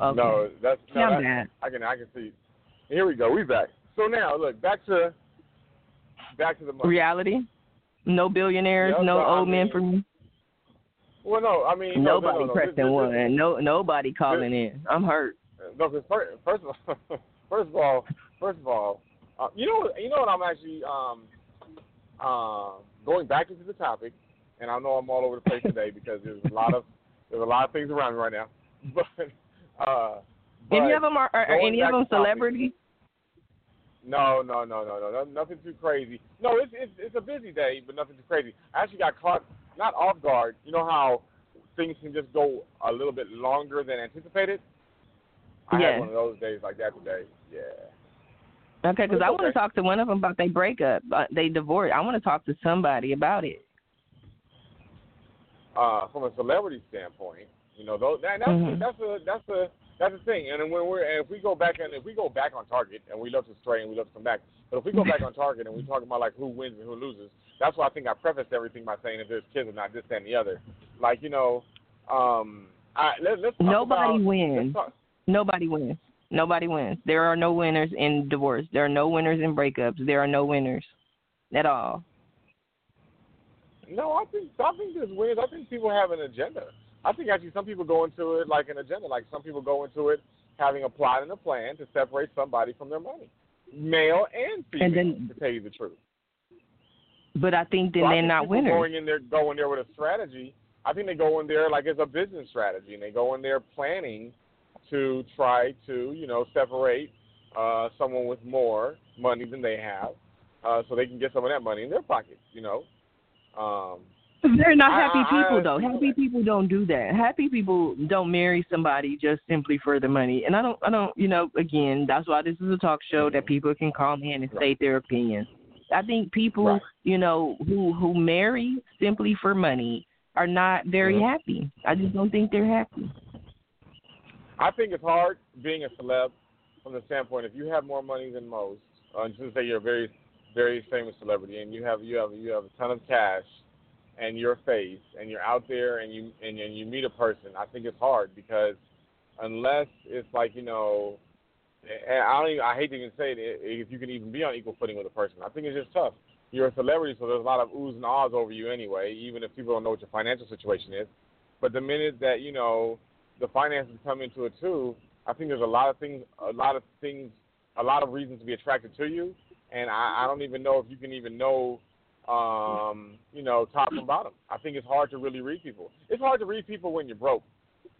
Okay. No, that's no, Yeah, that's, man. I can I can see. Here we go. We back. So now look back to back to the money. Reality. No billionaires. Yeah, no no, I old men for me. Well, no, I mean Nobody no, no, pressing This- this- one. No, nobody calling in. I'm hurt. No, because first, first of all, first of all, first of all, uh, you know, you know what I'm actually um, uh, going back into the topic, and I know I'm all over the place today because there's a lot of there's a lot of things around me right now. But uh, any of them are, are, are any of them celebrities? No, no, no, no, no, no, nothing too crazy. No, it's it's it's a busy day, but nothing too crazy. I actually got caught not off guard. You know how things can just go a little bit longer than anticipated. I Yeah. had one of those days like that today. Yeah. Okay, because I want to okay. talk to one of them about their breakup. Uh, they divorced. I want to talk to somebody about it. uh, from a celebrity standpoint, you know, those, that, that's Mhm. that's a that's a that's the thing. And when we're and if we go back and if we go back on target, and we love to stray and we love to come back, but if we go back on target and we talk about like who wins and who loses, that's why I think I prefaced everything by saying if there's kids or not this that, and the other. Like you know, um, I, let, let's talk Nobody about, wins. Talk, Nobody wins. Nobody wins. There are no winners in divorce. There are no winners in breakups. There are no winners at all. No, I think I think there's winners. I think people have an agenda. I think actually some people go into it like an agenda. Like some people go into it having a plot and a plan to separate somebody from their money, male and female. And then- to tell you the truth, But I think then So they're think not winners. Going in there, going there with a strategy. I think they go in there like it's a business strategy, and they go in there planning to try to you know separate uh, someone with more money than they have, uh, so they can get some of that money in their pockets. You know. Um, They're not happy I- I people though. Happy people don't do that. Happy people don't marry somebody just simply for the money. And I don't I don't you know, again, that's why this is a talk show that people can call in and state their opinions. I think people, Right. you know, who who marry simply for money are not very Mhm. happy. I just don't think they're happy. I think it's hard being a celeb from the standpoint if you have more money than most. Uh, just to say you're a very, very famous celebrity and you have you have you have a ton of cash and you're face and you're out there and you and, and you meet a person. I think it's hard because unless it's like you know, I don't even, I hate to even say it if you can even be on equal footing with a person. I think it's just tough. You're a celebrity, so there's a lot of oohs and ahs over you anyway, even if people don't know what your financial situation is. But the minute that you know the finances come into it too, I think there's a lot of things, a lot of things, a lot of reasons to be attracted to you, and I, I don't even know if you can even know, um, you know, top from bottom. I think it's hard to really read people. It's hard to read people when you're broke,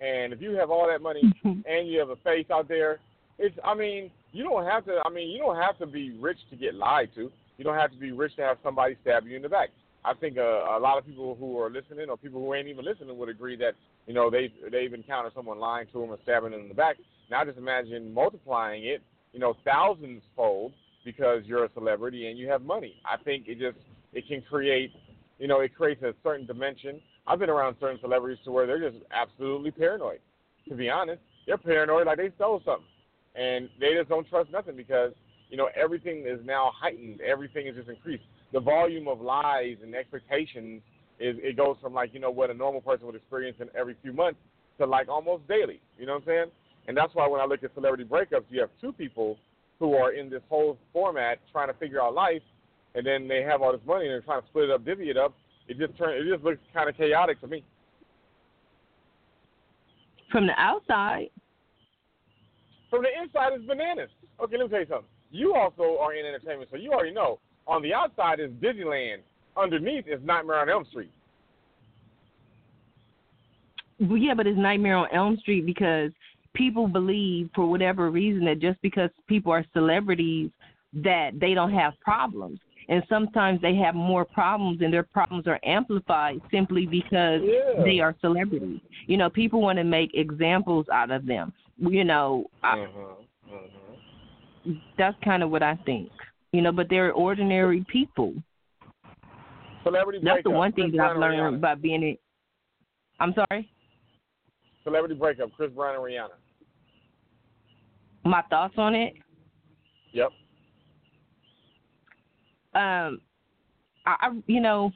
and if you have all that money and you have a face out there, it's. I mean, you don't have to. I mean, you don't have to be rich to get lied to. You don't have to be rich to have somebody stab you in the back. I think uh, a lot of people who are listening, or people who ain't even listening, would agree that you know they they've encountered someone lying to them or stabbing them in the back. Now just imagine multiplying it, you know, thousands fold because you're a celebrity and you have money. I think it just it can create, you know, it creates a certain dimension. I've been around certain celebrities to where they're just absolutely paranoid. To be honest, they're paranoid like they stole something, and they just don't trust nothing because you know everything is now heightened. Everything is just increased. The volume of lies and expectations is it goes from like you know what a normal person would experience in every few months to like almost daily. You know what I'm saying? And that's why when I look at celebrity breakups, you have two people who are in this whole format trying to figure out life, and then they have all this money and they're trying to split it up, divvy it up. It just turn it just looks kind of chaotic to me. From the outside, From the inside, it's bananas. Okay, let me tell you something. you also are in entertainment, so you already know. On the outside is Disneyland. Underneath is Nightmare on Elm Street. Well, yeah, but it's Nightmare on Elm Street because people believe for whatever reason that just because people are celebrities that they don't have problems. And sometimes they have more problems and their problems are amplified simply because Yeah. they are celebrities. You know, people want to make examples out of them. You know, I, Mm-hmm. Mm-hmm. that's kind of what I think. You know, but they're ordinary people. Celebrity That's the one thing Chris that I've learned Rihanna. by being in. I'm sorry. Celebrity breakup, Chris Brown and Rihanna. My thoughts on it. Yep. Um, I, you know,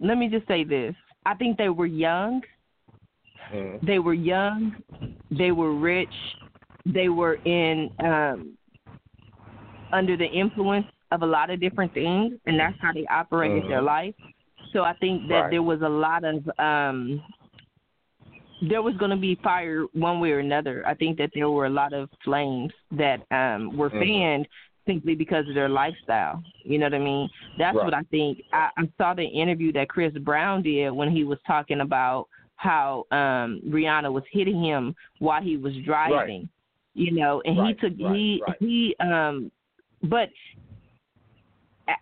let me just say this. I think they were young. Mm-hmm. They were young. They were rich. They were in um, under the influence of a lot of different things, and that's how they operated their Mhm. life. So I think that Right. there was a lot of um, there was going to be fire one way or another. I think that there were a lot of flames that um, were Mhm. fanned simply because of their lifestyle. You know what I mean? That's Right. what I think. I, I saw the interview that Chris Brown did when he was talking about how um Rihanna was hitting him while he was driving. You know, and Right, he took right, he right. he um but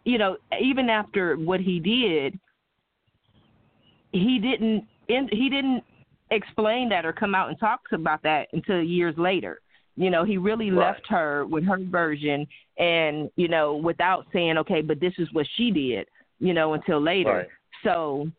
you know, even after what he did, he didn't in, he didn't explain that or come out and talk about that until years later. You know, he really Right. left her with her version and, you know, without saying, okay, but this is what she did, you know, until later. Right. So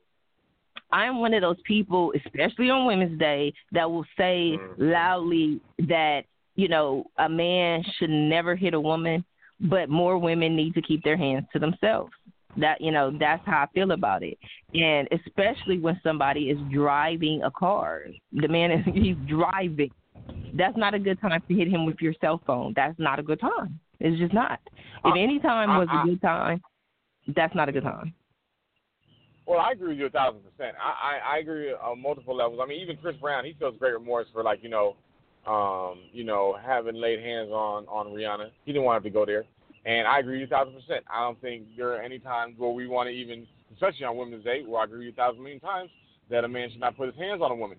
I'm one of those people, especially on Women's Day, that will say Mhm. loudly that, you know, a man should never hit a woman, but more women need to keep their hands to themselves. That you know, that's how I feel about it. And especially when somebody is driving a car. The man is he's driving. That's not a good time to hit him with your cell phone. That's not a good time. It's just not. If any time was a good time, that's not a good time. Well, I agree with you a thousand percent. I, I, I agree on multiple levels. I mean, even Chris Brown, he feels great remorse for like you know, um, you know, having laid hands on on Rihanna. He didn't want to go there, and I agree with you a thousand percent. I don't think there are any times where we want to even, especially on Women's Day, where I agree with you a thousand million times that a man should not put his hands on a woman,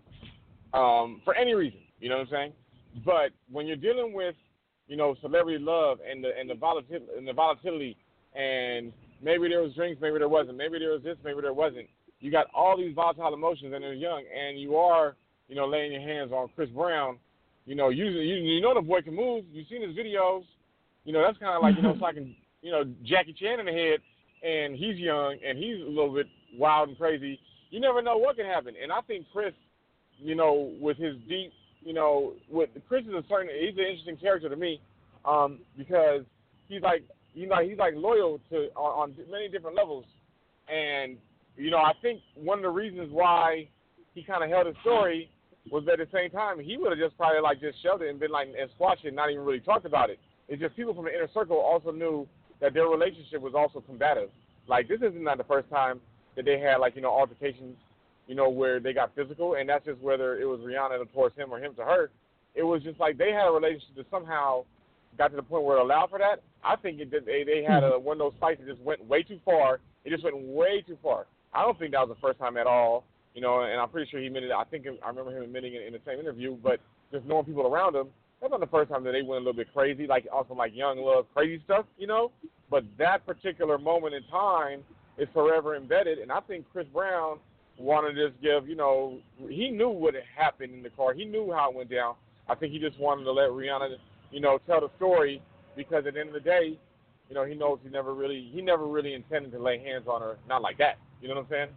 um, for any reason. You know what I'm saying? But when you're dealing with, you know, celebrity love and the and the volatility and the volatility and maybe there was drinks, maybe there wasn't, maybe there was this, maybe there wasn't. You got all these volatile emotions and they're young and you are, you know, laying your hands on Chris Brown. You know, you, you know the boy can move. You've seen his videos. You know, that's kind of like, you know, like, you know, Jackie Chan in the head and he's young and he's a little bit wild and crazy. You never know what can happen. And I think Chris, you know, with his deep, you know, with Chris is a certain, he's an interesting character to me um, because he's like, you know, he's like loyal to on, on many different levels, and you know, I think one of the reasons why he kind of held his story was at the same time he would have just probably like just shoved it and been like and squashed it, and not even really talked about it. It's just people from the inner circle also knew that their relationship was also combative. Like this isn't not the first time that they had like you know altercations, you know, where they got physical, and that's just whether it was Rihanna towards him or him to her. It was just like they had a relationship that somehow got to the point where it allowed for that. I think it did, they they had hmm. a, one of those fights that just went way too far. It just went way too far. I don't think that was the first time at all. You know, and I'm pretty sure he admitted. it. I think I remember him admitting it in the same interview. But just knowing people around him, that's not the first time that they went a little bit crazy, like also like young love, crazy stuff. You know, but that particular moment in time is forever embedded. And I think Chris Brown wanted to just give. You know, he knew what had happened in the car. He knew how it went down. I think he just wanted to let Rihanna, you know, tell the story because at the end of the day, you know, he knows he never really he never really intended to lay hands on her, not like that. You know what I'm saying?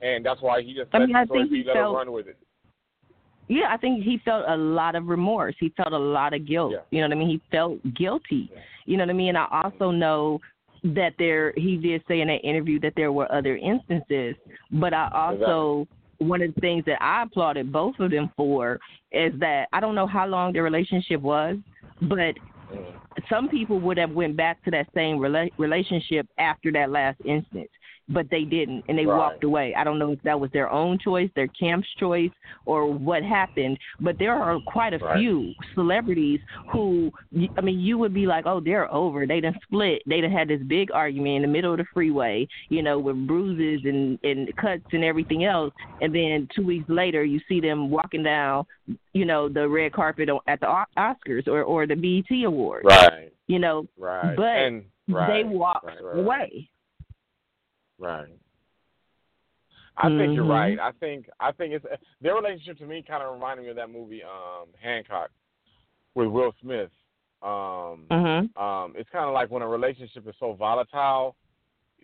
And that's why he just I let mean, the I story he let felt- her run with it. Yeah, I think he felt a lot of remorse. He felt a lot of guilt. Yeah. You know what I mean? He felt guilty. Yeah. You know what I mean? And I also mm-hmm. know that there he did say in that interview that there were other instances, but I also one of the things that I applauded both of them for is that I don't know how long their relationship was, but Mm. some people would have went back to that same rela- relationship after that last instance. But they didn't, and they Right. walked away. I don't know if that was their own choice, their camp's choice, or what happened. But there are quite a Right. few celebrities who, I mean, you would be like, oh, they're over. They done split. They done had this big argument in the middle of the freeway, you know, with bruises and and cuts and everything else. And then two weeks later, you see them walking down, you know, the red carpet at the Oscars or or the BET Awards. Right. You know, Right. But and right, they walked right, right, right. away. Right. I think you're right. I think I think it's their relationship to me kind of reminded me of that movie um Hancock with Will Smith. Um Mhm. um it's kind of like when a relationship is so volatile,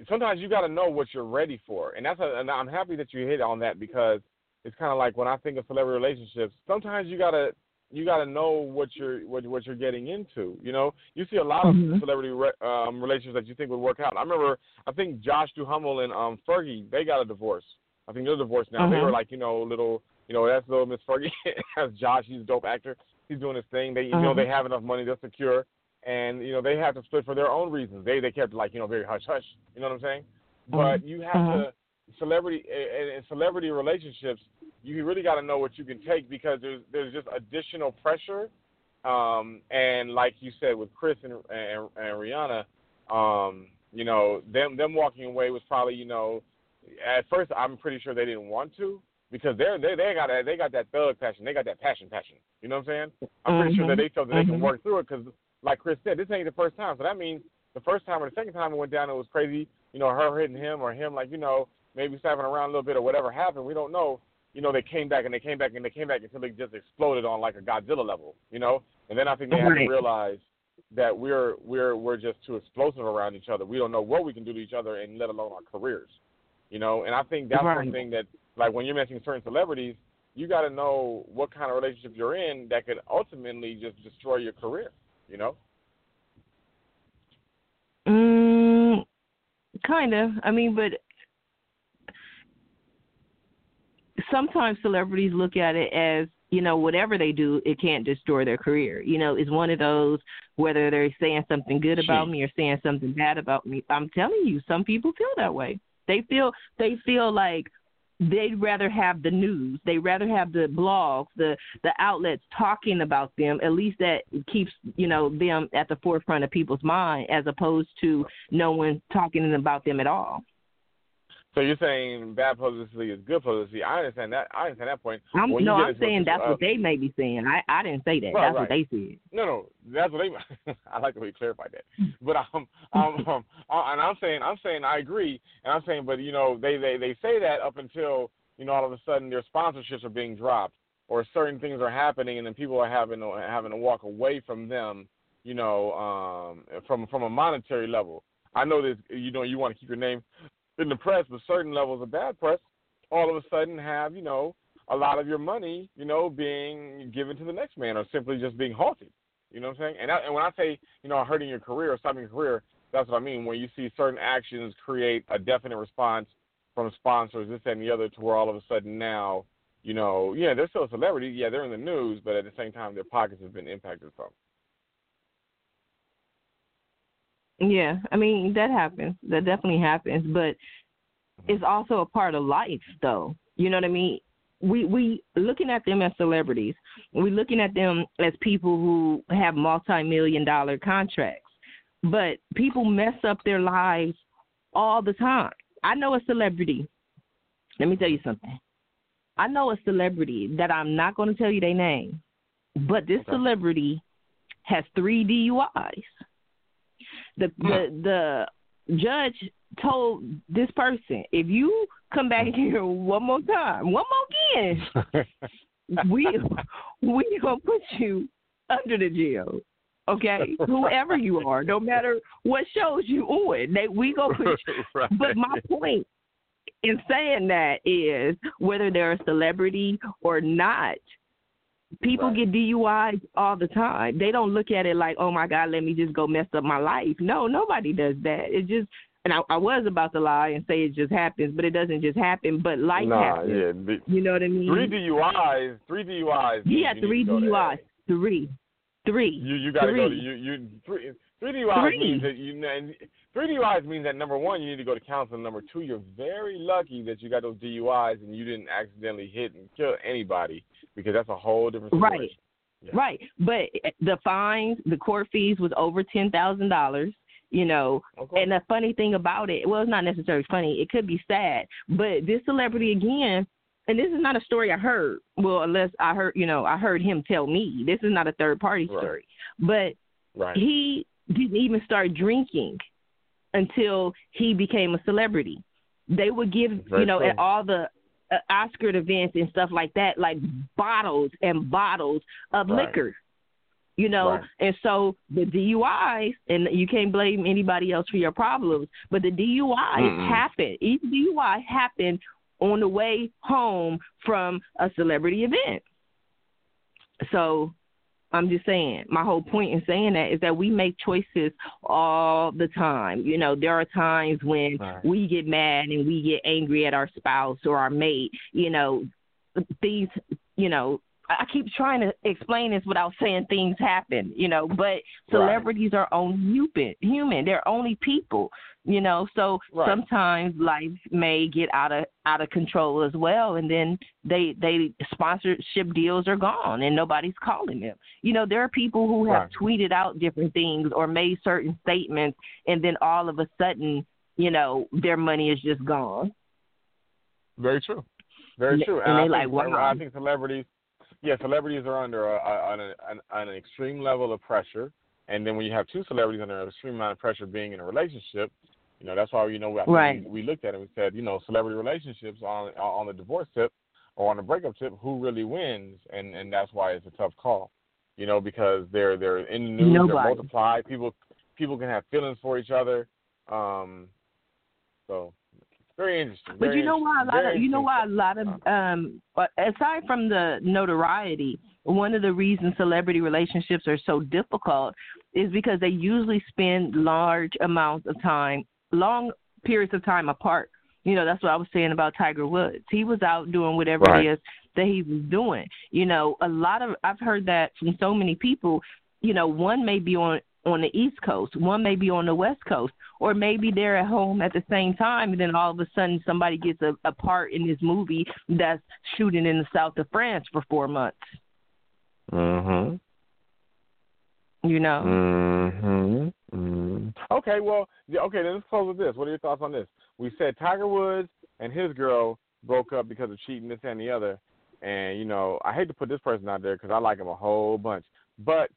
sometimes you got to know what you're ready for. And that's a, and I'm happy that you hit on that because it's kind of like when I think of celebrity relationships, sometimes you got to you got to know what you're what, what you're getting into. You know, you see a lot of Mhm. celebrity re, um, relationships that you think would work out. I remember, I think Josh Duhamel and um, Fergie, they got a divorce. I think they're divorced now. They Mhm. were like, you know, little, you know, that's little Miss Fergie. that's Josh. He's a dope actor. He's doing his thing. They, you know, Mhm. they have enough money. They're secure, and you know, they have to split for their own reasons. They they kept like, you know, very hush hush. You know what I'm saying? But you have Mhm. to celebrity and, in celebrity relationships you really got to know what you can take because there's there's just additional pressure um and like you said with Chris and and, and Rihanna um you know them them walking away was probably you know at first I'm pretty sure they didn't want to because they're they they got that they got that thug passion they got that passion passion you know what I'm saying? I'm pretty sure that they felt that they can work through it because like Chris said this ain't the first time so that means the first time or the second time it went down it was crazy you know her hitting him or him like you know maybe slapping around a little bit or whatever happened we don't know you know, they came back and they came back and they came back until they just exploded on like a Godzilla level, you know. And then I think they Right. to realize that we're we're we're just too explosive around each other. We don't know what we can do to each other, and let alone our careers, you know. And I think that's Right. one thing that, like, when you're mentioning certain celebrities, you got to know what kind of relationship you're in that could ultimately just destroy your career, you know. Mm, kind of. I mean, but sometimes celebrities look at it as you know whatever they do, it can't destroy their career. You know, it's one of those whether they're saying something good about me or saying something bad about me. I'm telling you, some people feel that way. They feel they feel like they'd rather have the news. They'd rather have the blogs, the the outlets talking about them. At least that keeps you know them at the forefront of people's mind, as opposed to no one talking about them at all. So you're saying bad publicity is good publicity. I understand that. I understand that point. I'm, When no, I'm saying that's uh, what they may be saying. I I didn't say that. Right, that's right. what they said. No, no, that's what they. I like the way you clarified that. But um, um, um, uh, and I'm saying, I'm saying, I agree, and I'm saying, but you know, they they they say that up until you know all of a sudden their sponsorships are being dropped or certain things are happening, and then people are having to, having to walk away from them, you know, um, from from a monetary level. I know that you know you want to keep your name in the press, but certain levels of bad press all of a sudden have you know a lot of your money, you know, being given to the next man or simply just being halted. You know what I'm saying? And, that, and when I say, you know, hurting your career or stopping your career, that's what I mean. When you see certain actions create a definite response from sponsors, this and the other, to where all of a sudden now, you know, yeah, they're still a celebrity. Yeah, they're in the news, but at the same time, their pockets have been impacted from. Yeah, I mean that happens. That definitely happens, but it's also a part of life, though. You know what I mean? We we looking at them as celebrities. We looking at them as people who have multi-million dollar contracts, but people mess up their lives all the time. I know a celebrity. Let me tell you something. I know a celebrity that I'm not going to tell you their name, but this Okay. celebrity has three DUIs the hmm. the the judge told this person, if you come back hmm. here one more time, one more again, we we gonna put you under the jail. Okay, whoever you are, no matter what shows you on, they we gonna put you. right. But my point in saying that is whether they're a celebrity or not, people Right. get DUIs all the time. They don't look at it like, oh my God, let me just go mess up my life. No, nobody does that. It just, and I, I was about to lie and say it just happens, but it doesn't just happen. But life nah, happens. yeah. You know what I mean? Three DUIs. Three DUIs. he means had you need three to go to DUIs. Three. Three. You you gotta go to you you three Three DUIs Three. means that you three DUIs means that number one, you need to go to counseling. Number two, you're very lucky that you got those DUIs and you didn't accidentally hit and kill anybody because that's a whole different situation. Right. Yeah. Right. But eh, the fines, the court fees was over ten thousand dollars. You know, Okay. and the funny thing about it, well, it's not necessarily funny. It could be sad, but this celebrity again, and this is not a story I heard. Well, unless I heard, you know, I heard him tell me. This is not a third party story, Right. story. But right. he didn't even start drinking until he became a celebrity. They would give, Very you know, true. at all the uh, Oscar events and stuff like that, like bottles and bottles of Right. liquor. You know, Right. and so the DUIs, and you can't blame anybody else for your problems, but the DUIs Mm-mm. happen. Each DUI happened on the way home from a celebrity event. So I'm just saying, my whole point in saying that is that we make choices all the time. You know, there are times when Right. we get mad and we get angry at our spouse or our mate. You know, these, you know, I keep trying to explain this without saying things happen, you know, but celebrities are only human. Human, they're only people, you know. So Right. sometimes life may get out of out of control as well, and then they they sponsorship deals are gone and nobody's calling them. You know, there are people who have Right. tweeted out different things or made certain statements, and then all of a sudden, you know, their money is just gone. Very true. Very true. and I they think, like, wow. I think celebrities, yeah, celebrities are under a, a, an, an, an extreme level of pressure. And then when you have two celebrities under an extreme amount of pressure being in a relationship, you know, that's why, you know, think Right. we, we looked at it and we said, you know, celebrity relationships on on the divorce tip or on the breakup tip, who really wins? And and that's why it's a tough call, you know, because they're they're in the news, they're multiplied. People people can have feelings for each other. Um, so very interesting. But you know why a lot of you know why a lot of um aside from the notoriety, one of the reasons celebrity relationships are so difficult is because they usually spend large amounts of time, long periods of time apart. You know, that's what I was saying about Tiger Woods. He was out doing whatever Right. it is that he was doing. You know, a lot of I've heard that from so many people. You know, one may be on on the East Coast, one may be on the West Coast, or maybe they're at home at the same time, and then all of a sudden somebody gets a, a part in this movie that's shooting in the south of France for four months. Mhm. You know, Mhm. Mhm. Okay, well, okay. Then let's close with this. What are your thoughts on this? We said Tiger Woods and his girl broke up because of cheating, this and the other. And you know, I hate to put this person out there because I like him a whole bunch, but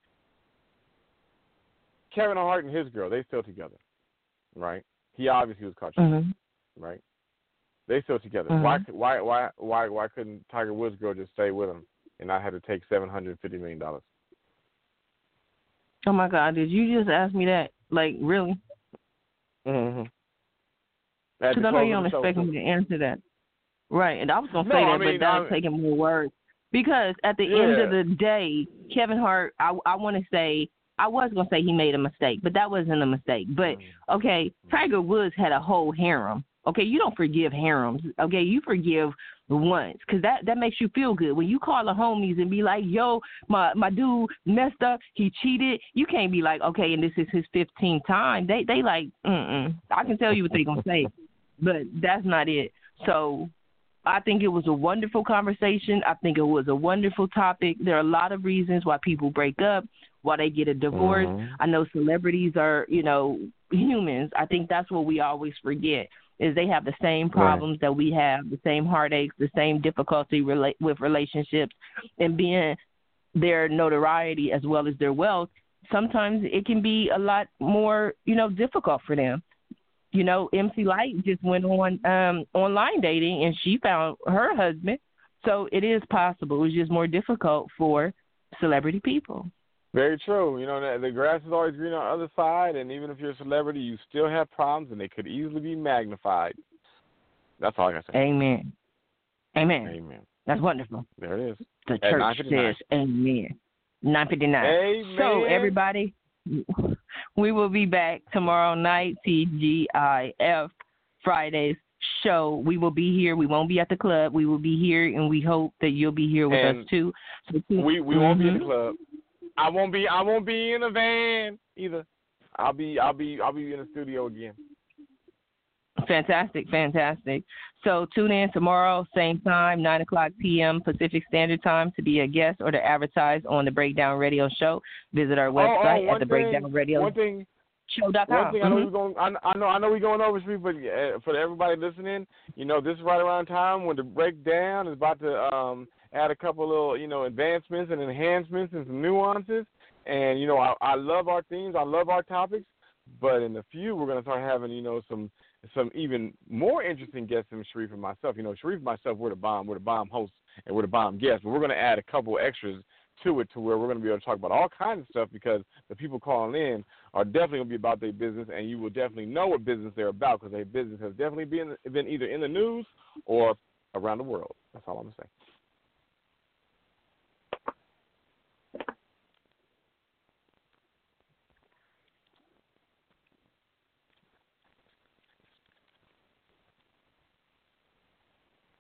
Kevin Hart and his girl, they still together, right? He obviously was caught cheating, hmm right? They still together. Mhm. Why? Why? Why? Why? Why couldn't Tiger Woods' girl just stay with him and not have to take seven hundred fifty million dollars? oh my God, did you just ask me that? Like, really? Mm-hmm. Because I know you don't expect me to answer that. Right, and I was gonna say No, I that, mean, but that's I- taking more words. Because at the end of the day, Kevin Hart, I I want to say I was gonna say he made a mistake, but that wasn't a mistake. But mm. okay, mm. Tiger Woods had a whole harem. Okay, you don't forgive harems. Okay, you forgive once because that that makes you feel good. When you call the homies and be like, "Yo, my my dude messed up. He cheated." You can't be like, "Okay, and this is his 15th time." They they like, Mm-mm. I can tell you what they gonna say, but that's not it. So I think it was a wonderful conversation. I think it was a wonderful topic. There are a lot of reasons why people break up, why they get a divorce. Mhm. I know celebrities are, you know, humans. I think that's what we always forget is they have the same problems that we have, the same heartaches, the same difficulty rela- with relationships, and being their notoriety as well as their wealth. Sometimes it can be a lot more, you know, difficult for them. You know, MC Lyte just went on um online dating and she found her husband. So it is possible. It's just more difficult for celebrity people. Very true. You know, the, the grass is always green on the other side, and even if you're a celebrity, you still have problems, and they could easily be magnified. That's all I can say. Amen. Amen. Amen. That's wonderful. There it is. The At church says amen. Nine fifty nine. Amen. So everybody, we will be back tomorrow night. TGIF Fridays show. We will be here. We won't be at the club. We will be here, and we hope that you'll be here with And us too. So we we won't be in the Mhm. club. I won't be. I won't be in a van either. I'll be I'll be I'll be in the studio again. Fantastic, fantastic. So tune in tomorrow, same time, 9 o'clock p.m. Pacific Standard Time to be a guest or to advertise on the Breakdown Radio Show. Visit our website oh, oh, at the Breakdown Radio one thing, Show.com. One thing I know mm-hmm. we're going, I, I know I know we're going over, Street, but uh, for everybody listening, you know, this is right around time when the breakdown is about to um, add a couple little, you know, advancements and enhancements and some nuances. And you know, I, I love our themes, I love our topics, but in a few, we're going to start having, you know, some some even more interesting guests than Sharif and myself. You know, Sharif and myself, we're the bomb, we're the bomb hosts, and we're the bomb guests. But we're going to add a couple extras to it to where we're going to be able to talk about all kinds of stuff because the people calling in are definitely going to be about their business, and you will definitely know what business they're about because their business has definitely been been either in the news or around the world. That's all I'm going to say.